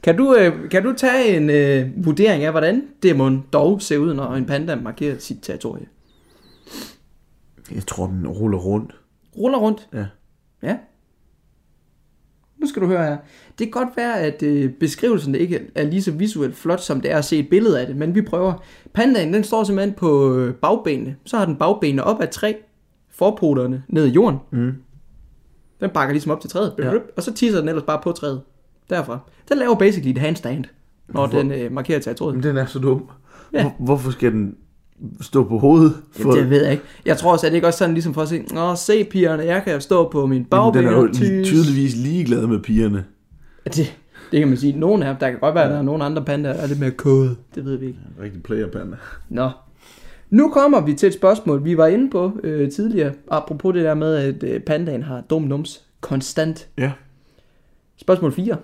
Kan du, øh, kan du tage en øh, vurdering af, hvordan det må dog se ud, når en panda markerer sit territorie? Jeg tror, den ruller rundt. Ruller rundt. Ja. Ja. Nu skal du høre her. Det kan godt være, at øh, beskrivelsen ikke er lige så visuelt flot, som det er at se et billede af det, men vi prøver. Pandaen, den står simpelthen på øh, bagbenene. Så har den bagbenene op ad træ, forpoterne ned i jorden. Mm. Den bakker ligesom op til træet, Ja. og så tisser den ellers bare på træet. Derfra. Den laver basically et handstand, når Hvorfor? den øh, markerer territoriet. Men den er så dum. Ja. Hvor, hvorfor skal den stå på hovedet? Ja, det ved jeg ikke. Jeg tror også, at det ikke også sådan ligesom for at se, Nå, se pigerne, jeg kan stå på min bagben den er jo og tys." tydeligvis ligeglad med pigerne. Det, det kan man sige. Nogle af dem, der kan godt være, at der er nogle andre pandaer, der er lidt mere kode. Det ved vi ikke. Rigtig playerpanda. Nå. Nu kommer vi til et spørgsmål, vi var inde på øh, tidligere, apropos det der med, at øh, pandaen har dum nums konstant. Ja. Spørgsmål 4.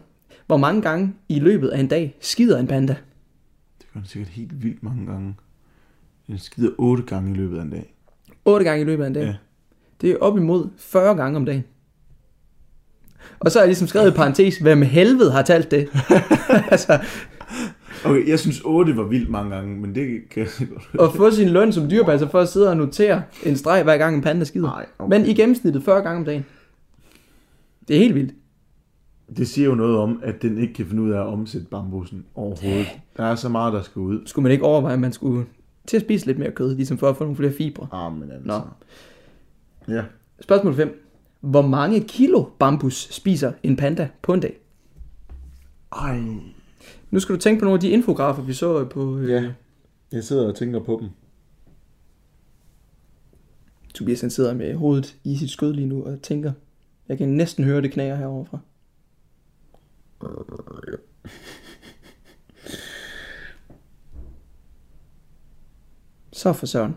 Hvor mange gange i løbet af en dag skider en panda? Det gør den sikkert helt vildt mange gange. Den skider otte gange i løbet af en dag. 8 gange i løbet af en dag. Ja. Det er op imod 40 gange om dagen. Og så har jeg ligesom skrevet i parentes, hvem helvede har talt det? (laughs) altså, Okay, jeg synes 8 var vildt mange gange, men det kan jeg godt. at få sin løn som dyrepasser for at sidde og notere en streg hver gang en panda skider. Nej, okay. Men i gennemsnittet 40 gange om dagen. Det er helt vildt. Det siger jo noget om, at den ikke kan finde ud af at omsætte bambusen overhovedet. Der er så meget, der skal ud. Skulle man ikke overveje, at man skulle til at spise lidt mere kød, ligesom for at få nogle flere fibre? Ah, men altså. Nå. Ja. Spørgsmål 5. Hvor mange kilo bambus spiser en panda på en dag? Ej. Nu skal du tænke på nogle af de infografer, vi så på... Øh, Ja. Jeg sidder og tænker på dem. Tobias han sidder med hovedet i sit skød lige nu og tænker. Jeg kan næsten høre det knager herovre Så for søren.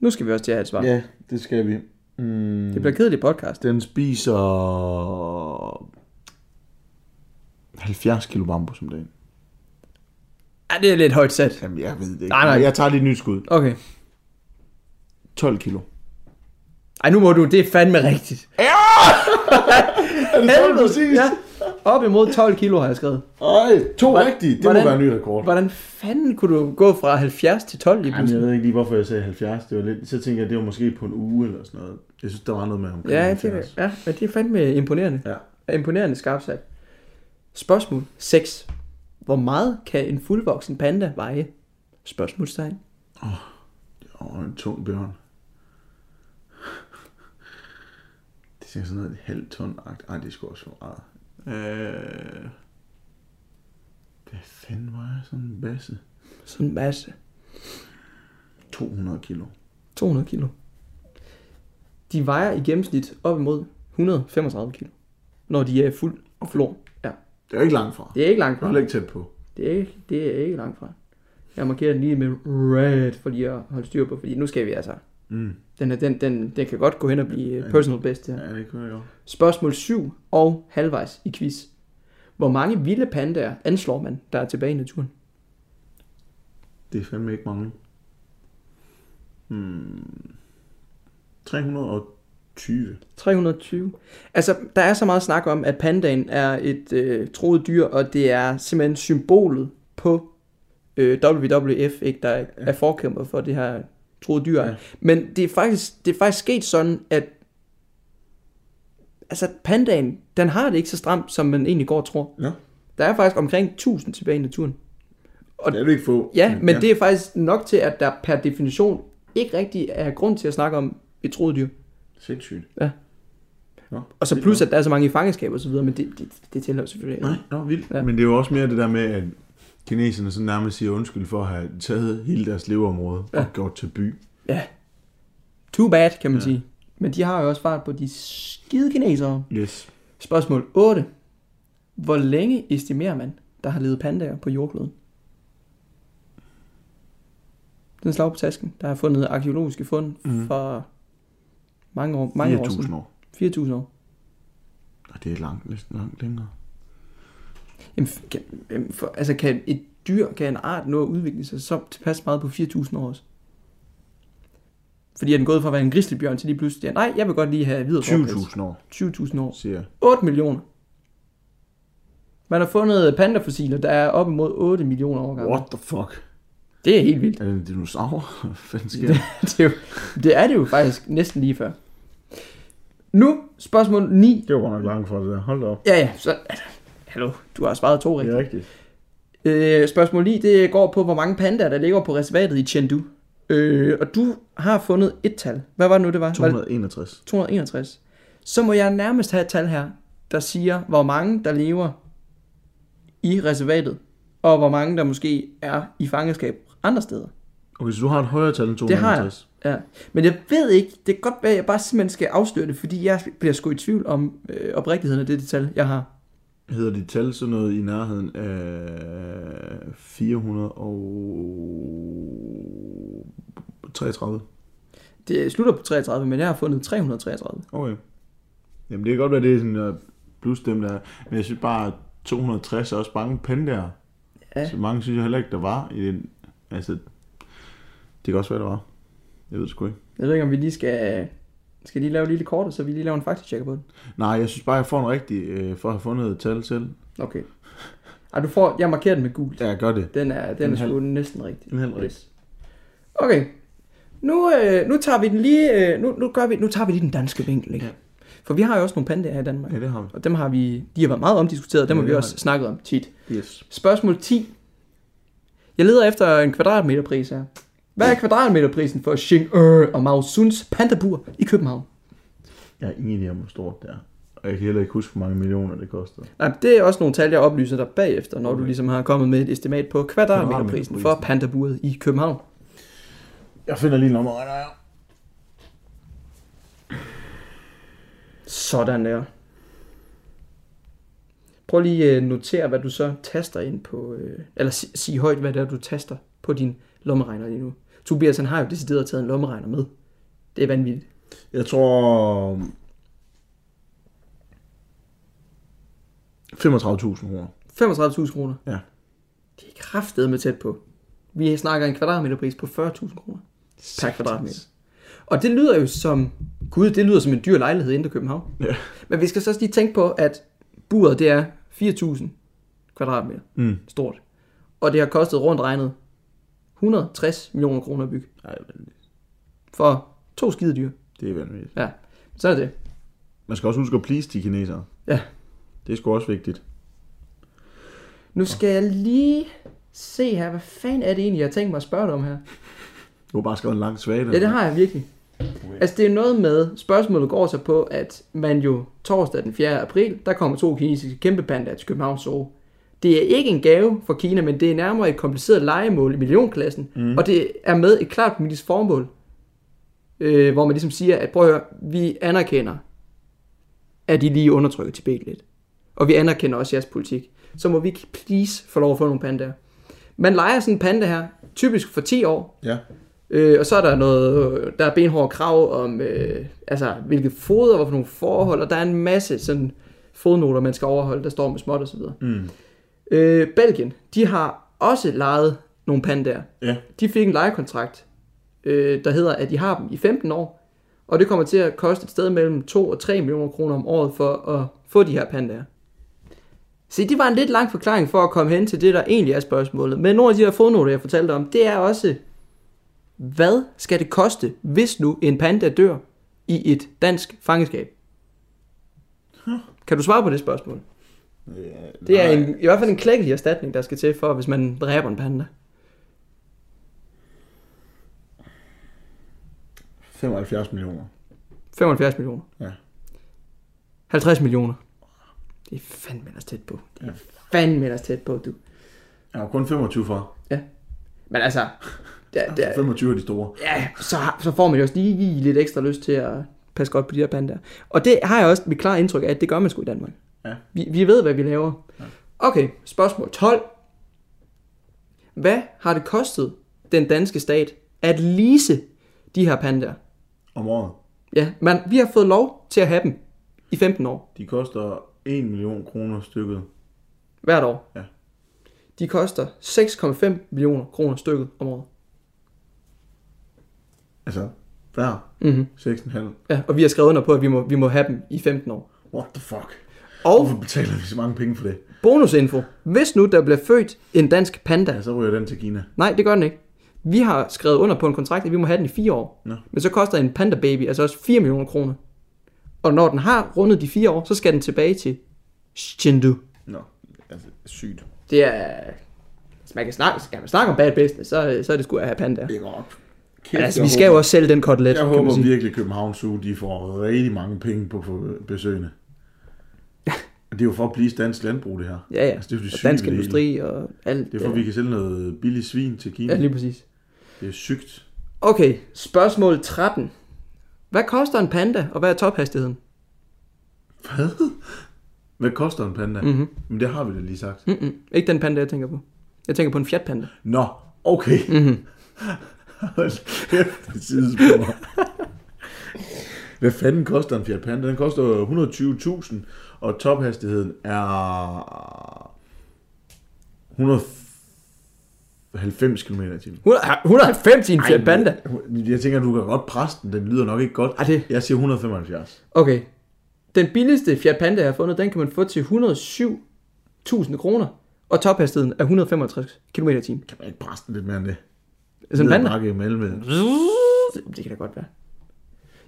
Nu skal vi også til at have et svar. Ja, det skal vi. Mm. Det bliver kedeligt podcast. Den spiser 70 kilo bambus om dagen. Ja, det er lidt højt sat. Jamen, jeg ved det ikke. Nej, nej. Jeg tager lige et nyt skud. Okay. 12 kilo. Ej, nu må du. Det er fandme rigtigt. Ja! (laughs) er det 12 Helvede. præcis? Ja. Op imod 12 kilo har jeg skrevet. Ej, to Hvordan- rigtige. Det hvordan- må være en ny rekord. Hvordan fanden kunne du gå fra 70 til 12 lige Jamen, jeg pludselig? ved ikke lige, hvorfor jeg sagde 70. Det var lidt, så tænker jeg, det var måske på en uge eller sådan noget. Jeg synes, der var noget med omkring Ja, det, 70. er- ja, men det er fandme imponerende. Ja. Imponerende skarpsat. Spørgsmål 6. Hvor meget kan en fuldvoksen panda veje? Spørgsmålstegn. Og en tung bjørn. Det er sådan noget et halvt ton. Ej, det er sgu også for meget. Øh... Hvad fanden var jeg sådan en basse? Sådan en masse. 200 kilo. 200 kilo. De vejer i gennemsnit op imod 135 kilo. Når de er fuld flor. Ja. Det er jo ikke langt fra. Det er ikke langt Jeg er fra. heller ikke tæt på. Det er ikke, det er ikke langt fra. Jeg markerer den lige med red, for lige at holde styr på, fordi nu skal vi altså... Mm. Den, er, den, den, den kan godt gå hen og blive øh, personal best her. Ja, det kunne jeg godt. Spørgsmål 7 og halvvejs i quiz. Hvor mange vilde pandaer anslår man, der er tilbage i naturen? Det er fandme ikke mange. Hmm. 320. 320. Altså, der er så meget snak om, at pandaen er et øh, troet dyr, og det er simpelthen symbolet på øh, WWF, ikke, der er, er forkæmper for det her troede dyr. Ja. Men det er, faktisk, det er faktisk sket sådan, at altså, pandaen, den har det ikke så stramt, som man egentlig går og tror. Ja. Der er faktisk omkring 1000 tilbage i naturen. Og det er du ikke få. Ja, men ja. det er faktisk nok til, at der per definition ikke rigtig er grund til at snakke om et troet dyr. Sindssygt. Ja. Nå, Og så plus, at der er så mange i fangenskab og så videre, men det, det, det tæller jo selvfølgelig. Nej, nå, vildt. Ja. Men det er jo også mere det der med, at kineserne så nærmest siger undskyld for at have taget hele deres leveområde ja. Og gjort til by. Ja. Too bad, kan man Ja. sige. Men de har jo også fart på de skide kinesere. Yes. Spørgsmål 8. Hvor længe estimerer man, der har levet pandaer på jordkloden? Den slag på tasken. Der er fundet arkeologiske fund mm. for mange år, mange år 4.000 siden. år. 4.000 år. Og det er langt, næsten langt længere. Jamen, kan, for, altså kan et dyr, kan en art nå at udvikle sig så tilpas meget på 4.000 år også? Fordi er den gået fra at være en grizzlybjørn til lige pludselig, ja, nej, jeg vil godt lige have videre 20.000 år, 20.000 år. siger jeg. 8 millioner. Man har fundet pandafossiler, der er op imod 8 millioner år gamle. What the fuck? Det er helt vildt. Er det en dinosaur? (laughs) Hvad fanden (laughs) sker der? det, er jo, det er det jo faktisk næsten lige før. Nu spørgsmål 9. Det var godt nok langt fra det der. Hold da op. Ja, ja, så... Altså, hallo, du har svaret to rigtigt. rigtigt. Øh, spørgsmål 9, det går på, hvor mange pandaer, der ligger på reservatet i Chengdu. Øh, og du har fundet et tal. Hvad var det nu, det var? Var det 261. 261. Så må jeg nærmest have et tal her, der siger, hvor mange der lever i reservatet, og hvor mange der måske er i fangenskab andre steder. Okay, så du har et højere tal end Det har jeg. 261. Ja. Men jeg ved ikke, det kan godt være, at jeg bare simpelthen skal afsløre det, fordi jeg bliver sgu i tvivl om øh, oprigtigheden af det, det tal, jeg har. Hedder dit tal så noget i nærheden af 433? Det slutter på 33, men jeg har fundet 333. Okay. Jamen det kan godt være, det er sådan uh, plus dem der. Men jeg synes bare, at 260 er også mange pandaer. Ja. Så mange synes jeg heller ikke, der var i den. Altså, det kan også være, der var. Jeg ved det sgu ikke. Jeg ved ikke, om vi lige skal, skal lige lave et lille kort, så vi lige laver en faktatjekker på det. Nej, jeg synes bare, jeg får en rigtig, øh, for at have fundet et tal selv. Okay. Ej, du får, jeg markerer den med gult. Ja, gør det. Den er, den En er halv. sgu næsten rigtig. En halv rigtig. Okay. Nu, øh, nu tager vi den lige, øh, nu, nu, gør vi, nu tager vi lige den danske vinkel, ikke? Ja. For vi har jo også nogle pandaer her i Danmark. Ja, det har vi. Og dem har vi, de har været meget omdiskuteret, dem Ja, har vi det har også de. snakket om tit. Yes. Spørgsmål 10. Jeg leder efter en kvadratmeterpris her. Hvad er kvadratmeterprisen for Xing Er og Mao Suns pandabur i København? Jeg har ingen idé om, hvor stort det er. Og jeg kan heller ikke huske, hvor mange millioner det koster. Nej, det er også nogle tal, jeg oplyser dig bagefter, når du ligesom har kommet med et estimat på kvadratmeterprisen for pandaburet i København. Jeg finder lige nummer her. Sådan der. Prøv lige at notere, hvad du så taster ind på, øh, eller sig højt, hvad det er, du taster på din lommeregner lige nu. Tobias, han har jo decideret taget en lommeregner med. Det er vanvittigt. Jeg tror... 35.000 kroner. 35.000 kroner. Ja. Det er kraftedeme med tæt på. Vi snakker en kvadratmeterpris på 40.000 kroner per kvadratmeter. Og det lyder jo som, gud, det lyder som en dyr lejlighed inde i København. Ja. Men vi skal så også lige tænke på, at buret det er 4.000 kvadratmeter Mm. stort. Og det har kostet rundt regnet 160 millioner kroner at bygge. Ej, vanvittigt. For to skide dyr. Det er vanvittigt. Ja, så er det. Man skal også huske at please de kinesere. Ja. Det er sgu også vigtigt. Nu skal jeg lige se her, hvad fanden er det egentlig, jeg har tænkt mig at spørge dig om her? Du har bare skrevet en lang svage. Ja, det har jeg virkelig. Altså, det er noget med, spørgsmålet går så på, at man jo torsdag den 4. april, der kommer to kinesiske kæmpe pandaer til København Zoo. Det er ikke en gave for Kina, men det er nærmere et kompliceret legemål i millionklassen, mm. og det er med et klart politisk formål, øh, hvor man ligesom siger, at prøv at høre, vi anerkender, at de lige undertrykker Tibet lidt. Og vi anerkender også jeres politik. Så må vi ikke please få lov at få nogle pandaer. Man leger sådan en panda her, typisk for 10 år, Ja. Øh, og så er der noget, der er benhårde krav om, øh, altså, hvilket foder, hvorfor nogle forhold, og der er en masse sådan fodnoter, man skal overholde, der står med småt og så videre. Mm. Øh, Belgien, de har også lejet nogle pandaer. Ja. De fik en lejekontrakt, øh, der hedder, at de har dem i 15 år, og det kommer til at koste et sted mellem 2 og 3 millioner kroner om året for at få de her pandaer. Se, det var en lidt lang forklaring for at komme hen til det, der egentlig er spørgsmålet. Men nogle af de her fodnoter, jeg fortalte om, det er også, hvad skal det koste, hvis nu en panda dør i et dansk fangeskab? Kan du svare på det spørgsmål? Det er en, i hvert fald en klækkelig erstatning, der skal til for, hvis man dræber en panda. 75 millioner. 75 millioner. Ja. 50 millioner. Det er fandme ellers tæt på. Det er fandme ellers tæt på, du. Jeg har kun 25 for. Men altså, der, (laughs) der, 25 af de store. ja, så, så får man jo også lige lidt ekstra lyst til at passe godt på de her pandaer. Og det har jeg også mit klare indtryk af, at det gør man sgu i Danmark. Ja. Vi, vi ved, hvad vi laver. Okay, spørgsmål 12. Hvad har det kostet den danske stat at lease de her pandaer? Om året. Ja, men vi har fået lov til at have dem i 15 år. De koster 1 million kroner stykket. Hvert år. Ja. De koster 6,5 millioner kroner stykket om året. Altså, hver Mm-hmm. 6,5. Ja, og vi har skrevet under på, at vi må, vi må have dem i 15 år. What the fuck? Og Hvorfor betaler vi så mange penge for det? bonusinfo. Hvis nu der bliver født en dansk panda. Ja, så ryger den til Kina. Nej, det gør den ikke. Vi har skrevet under på en kontrakt, at vi må have den i 4 år. Nå. Men så koster en panda baby altså også 4 millioner kroner. Og når den har rundet de 4 år, så skal den tilbage til Chengdu. Nå, altså sygt. Det er... Hvis man kan snakke, skal man snakke om bad business, så, så er det sgu at have panda. Det er godt. Kæft, altså, vi skal håber- jo også sælge den kotelet, Jeg håber virkelig, København Zoo de får rigtig mange penge på på Det er jo for at blive dansk landbrug, det her. Ja, ja. Altså, det er jo det Og dansk det hele. industri og alt. Det er for, at vi kan sælge noget billig svin til Kina. Ja, lige præcis. Det er sygt. Okay, spørgsmål 13. Hvad koster en panda, og hvad er tophastigheden? Hvad? Hvad koster en panda? Mhm. Men det har vi da lige sagt. Mm-mm. Ikke den panda, jeg tænker på. Jeg tænker på en Fiat Panda. Nå, okay. Mhm. Hold kæft, det sidespor. Hvad fanden koster en Fiat Panda? Den koster 120.000, og tophastigheden er 190 km i timen. 190 i en Fiat Panda. Jeg tænker, du kan godt presse den. Den lyder nok ikke godt. Ej, det... Jeg siger 175. Okay. Den billigste Fiat Panda, jeg har fundet, den kan man få til 107.000 kroner. Og tophastigheden er 165 km i timen. Kan man ikke presse den lidt mere end det? Altså en panda? med. Det kan da godt være.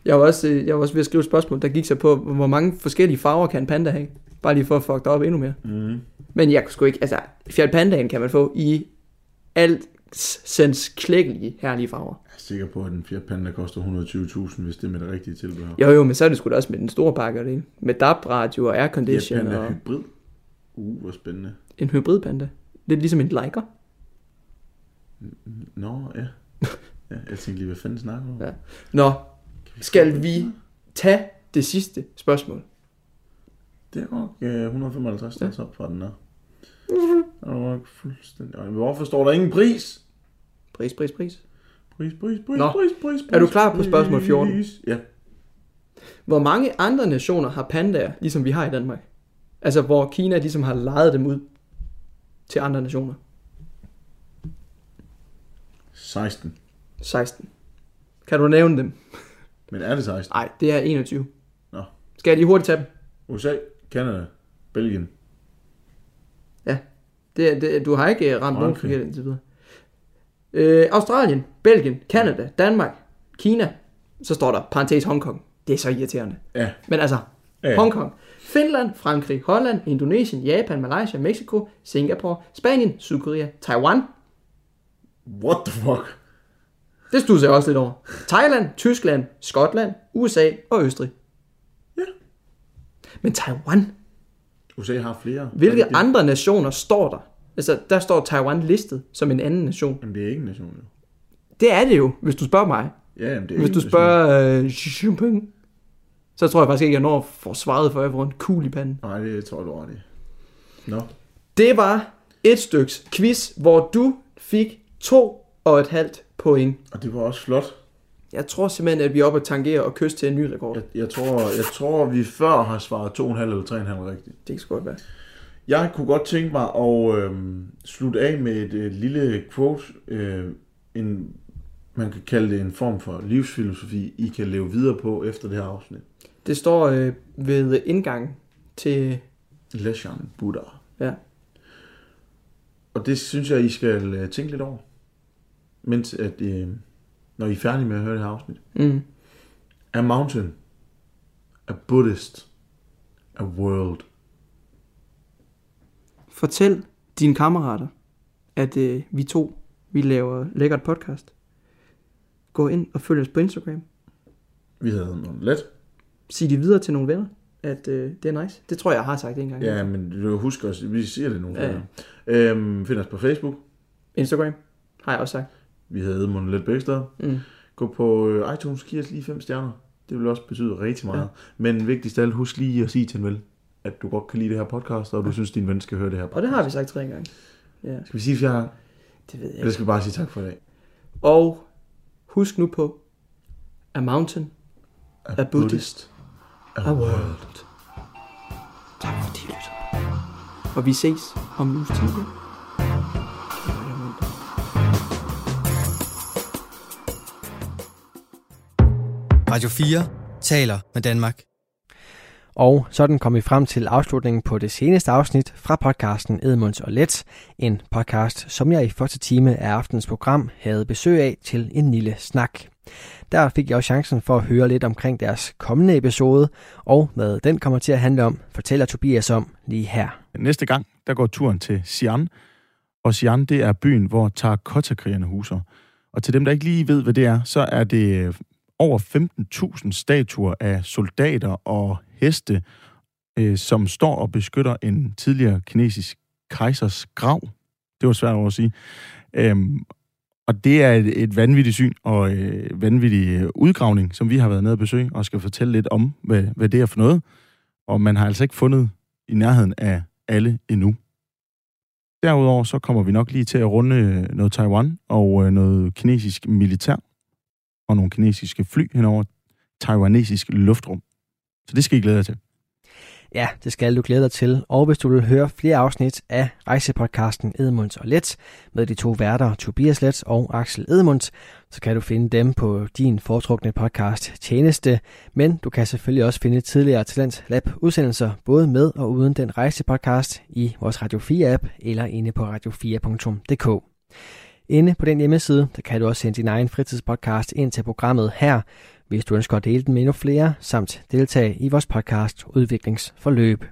Jeg var, også, øh, jeg var også ved at skrive et spørgsmål, der gik så på, hvor mange forskellige farver kan en panda have? Bare lige for at fuck dig op endnu mere. Mm. Men jeg kunne sgu ikke, altså, Fiat Pandaen kan man få i alt sens klækkelige herlige farver. Jeg er sikker på, at en Fiat Panda koster 120.000, hvis det er med det rigtige tilbehør. Jo jo, men så er det sgu da også med den store pakke og det. Med DAB-radio og aircondition Panda og hybrid. Uh, hvor spændende. en hybridpanda. Lidt ligesom en Leica. Nå, ja. ja jeg tænkte lige, hvad fanden snakker du om? Ja. Nå, skal vi tage det sidste spørgsmål? Det er nok øh, 155 der ja. op fra den her. Mhm. Det er nok fuldstændig... Hvorfor står der ingen pris? Pris, pris, pris. Pris, pris, pris, Nå. pris, pris, Er du pris, klar på spørgsmål 14? pris. Ja. Hvor mange andre nationer har pandaer, ligesom vi har i Danmark? Altså, hvor Kina ligesom har lejet dem ud til andre nationer. 16. 16. Kan du nævne dem? Men er det 16? Nej, det er 21. Nå. Skal jeg lige hurtigt tage dem? USA, Canada, Belgien. Det, er- det, du har ikke øh, ramt nogen Frankrig. forkert indtil videre. Øh, Australien, Belgien, Kanada, Danmark, Kina. Så står der parentes Hongkong. Det er så irriterende. Ja. Men altså, Ja. Hongkong, Finland, Frankrig, Holland, Indonesien, Japan, Malaysia, Mexico, Singapore, Spanien, Sydkorea, Taiwan. What the fuck? Det stod jeg også lidt over. Thailand, Tyskland, Skotland, USA og Østrig. Ja. Men Taiwan, USA har flere. hvilke det- andre nationer står der? Altså, der står Taiwan listet som en anden nation. Jamen, det er ikke en nation, jo. Det er det jo, hvis du spørger mig. Ja, jamen, det er Hvis du spørger øh, Xi Jinping, så tror jeg faktisk ikke, jeg når at få svaret for, jeg får en kugle i panden. Nej, det tror du i. Nå. Det var et styks quiz, hvor du fik to og et halvt point. Og det var også flot. Jeg tror simpelthen, at vi er oppe at tangere og kysse til en ny rekord. Jeg, jeg, tror, jeg tror, vi før har svaret 2,5 eller 3,5 rigtigt. Det kan sgu godt være. Jeg kunne godt tænke mig at øh, slutte af med et øh, lille quote. Øh, en, man kan kalde det en form for livsfilosofi, I kan leve videre på efter det her afsnit. Det står øh, ved indgang til... Leshan Buddha. Ja. Og det synes jeg, I skal øh, tænke lidt over. Mens at, øh, når I er færdige med at høre det her afsnit. Mm. A mountain. A Buddhist. A world. Fortæl dine kammerater, at øh, vi to, vi laver lækkert podcast. Gå ind og følg os på Instagram. Vi havde noget let. Sig det videre til nogle venner, at øh, det er nice. Det tror jeg, jeg har sagt en gang. Ja, men du husk også, vi siger det nogle Ja. gange. Øhm, find os på Facebook. Instagram har jeg også sagt. Vi havde Edmund Let steder. Mm. Gå på øh, iTunes, giv os lige fem stjerner. Det vil også betyde rigtig meget. Ja. Men vigtigst af alt, husk lige at sige til en ven, at du godt kan lide det her podcast, og du synes, din ven skal høre det her podcast. Og det har vi sagt tre gange. Ja, Skal vi sige fjerde gang? det ved jeg Eller ikke. skal vi bare sige tak for i dag? Og husk nu på, a mountain, a Buddhist, a world. Tak fordi lyttede. Og vi ses om en uges tid. Radio 4 taler med Danmark. Og sådan kom vi frem til afslutningen på det seneste afsnit fra podcasten Edmunds og Let. En podcast, som jeg i første time af aftens program havde besøg af til en lille snak. Der fik jeg også chancen for at høre lidt omkring deres kommende episode, og hvad den kommer til at handle om, fortæller Tobias om lige her. Næste gang, der går turen til Xi'an, og Xi'an, det er byen, hvor Terrakotta-krigerne huser. Og til dem, der ikke lige ved, hvad det er, så er det øh, over 15.000 statuer af soldater og heste, øh, som står og beskytter en tidligere kinesisk kejsers grav. Det var svært over at sige. Øhm, og det er et, et vanvittigt syn og øh, vanvittig øh, udgravning, som vi har været nede og besøge, og skal fortælle lidt om, hvad, hvad det er for noget. Og man har altså ikke fundet i nærheden af alle endnu. Derudover så kommer vi nok lige til at runde øh, noget Taiwan og øh, noget kinesisk militær og nogle kinesiske fly henover taiwanesisk luftrum. Så det skal I glæde jer til. Ja, det skal du glæde dig til. Og hvis du vil høre flere afsnit af rejsepodcasten Edmunds og Let med de to værter Tobias Let og Axel Edmunds, så kan du finde dem på din foretrukne podcast Tjeneste. Men du kan selvfølgelig også finde tidligere Talent Lab udsendelser både med og uden den rejsepodcast i vores Radio 4 app eller inde på radio4.dk. Inde på den hjemmeside, der kan du også sende din egen fritidspodcast ind til programmet her, hvis du ønsker at dele den med endnu flere, samt deltage i vores podcast Udviklingsforløb.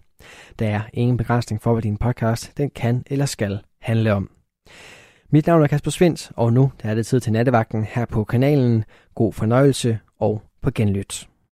Der er ingen begrænsning for, hvad din podcast den kan eller skal handle om. Mit navn er Kasper Svendt, og nu der er det tid til nattevagten her på kanalen. God fornøjelse og på genlyt.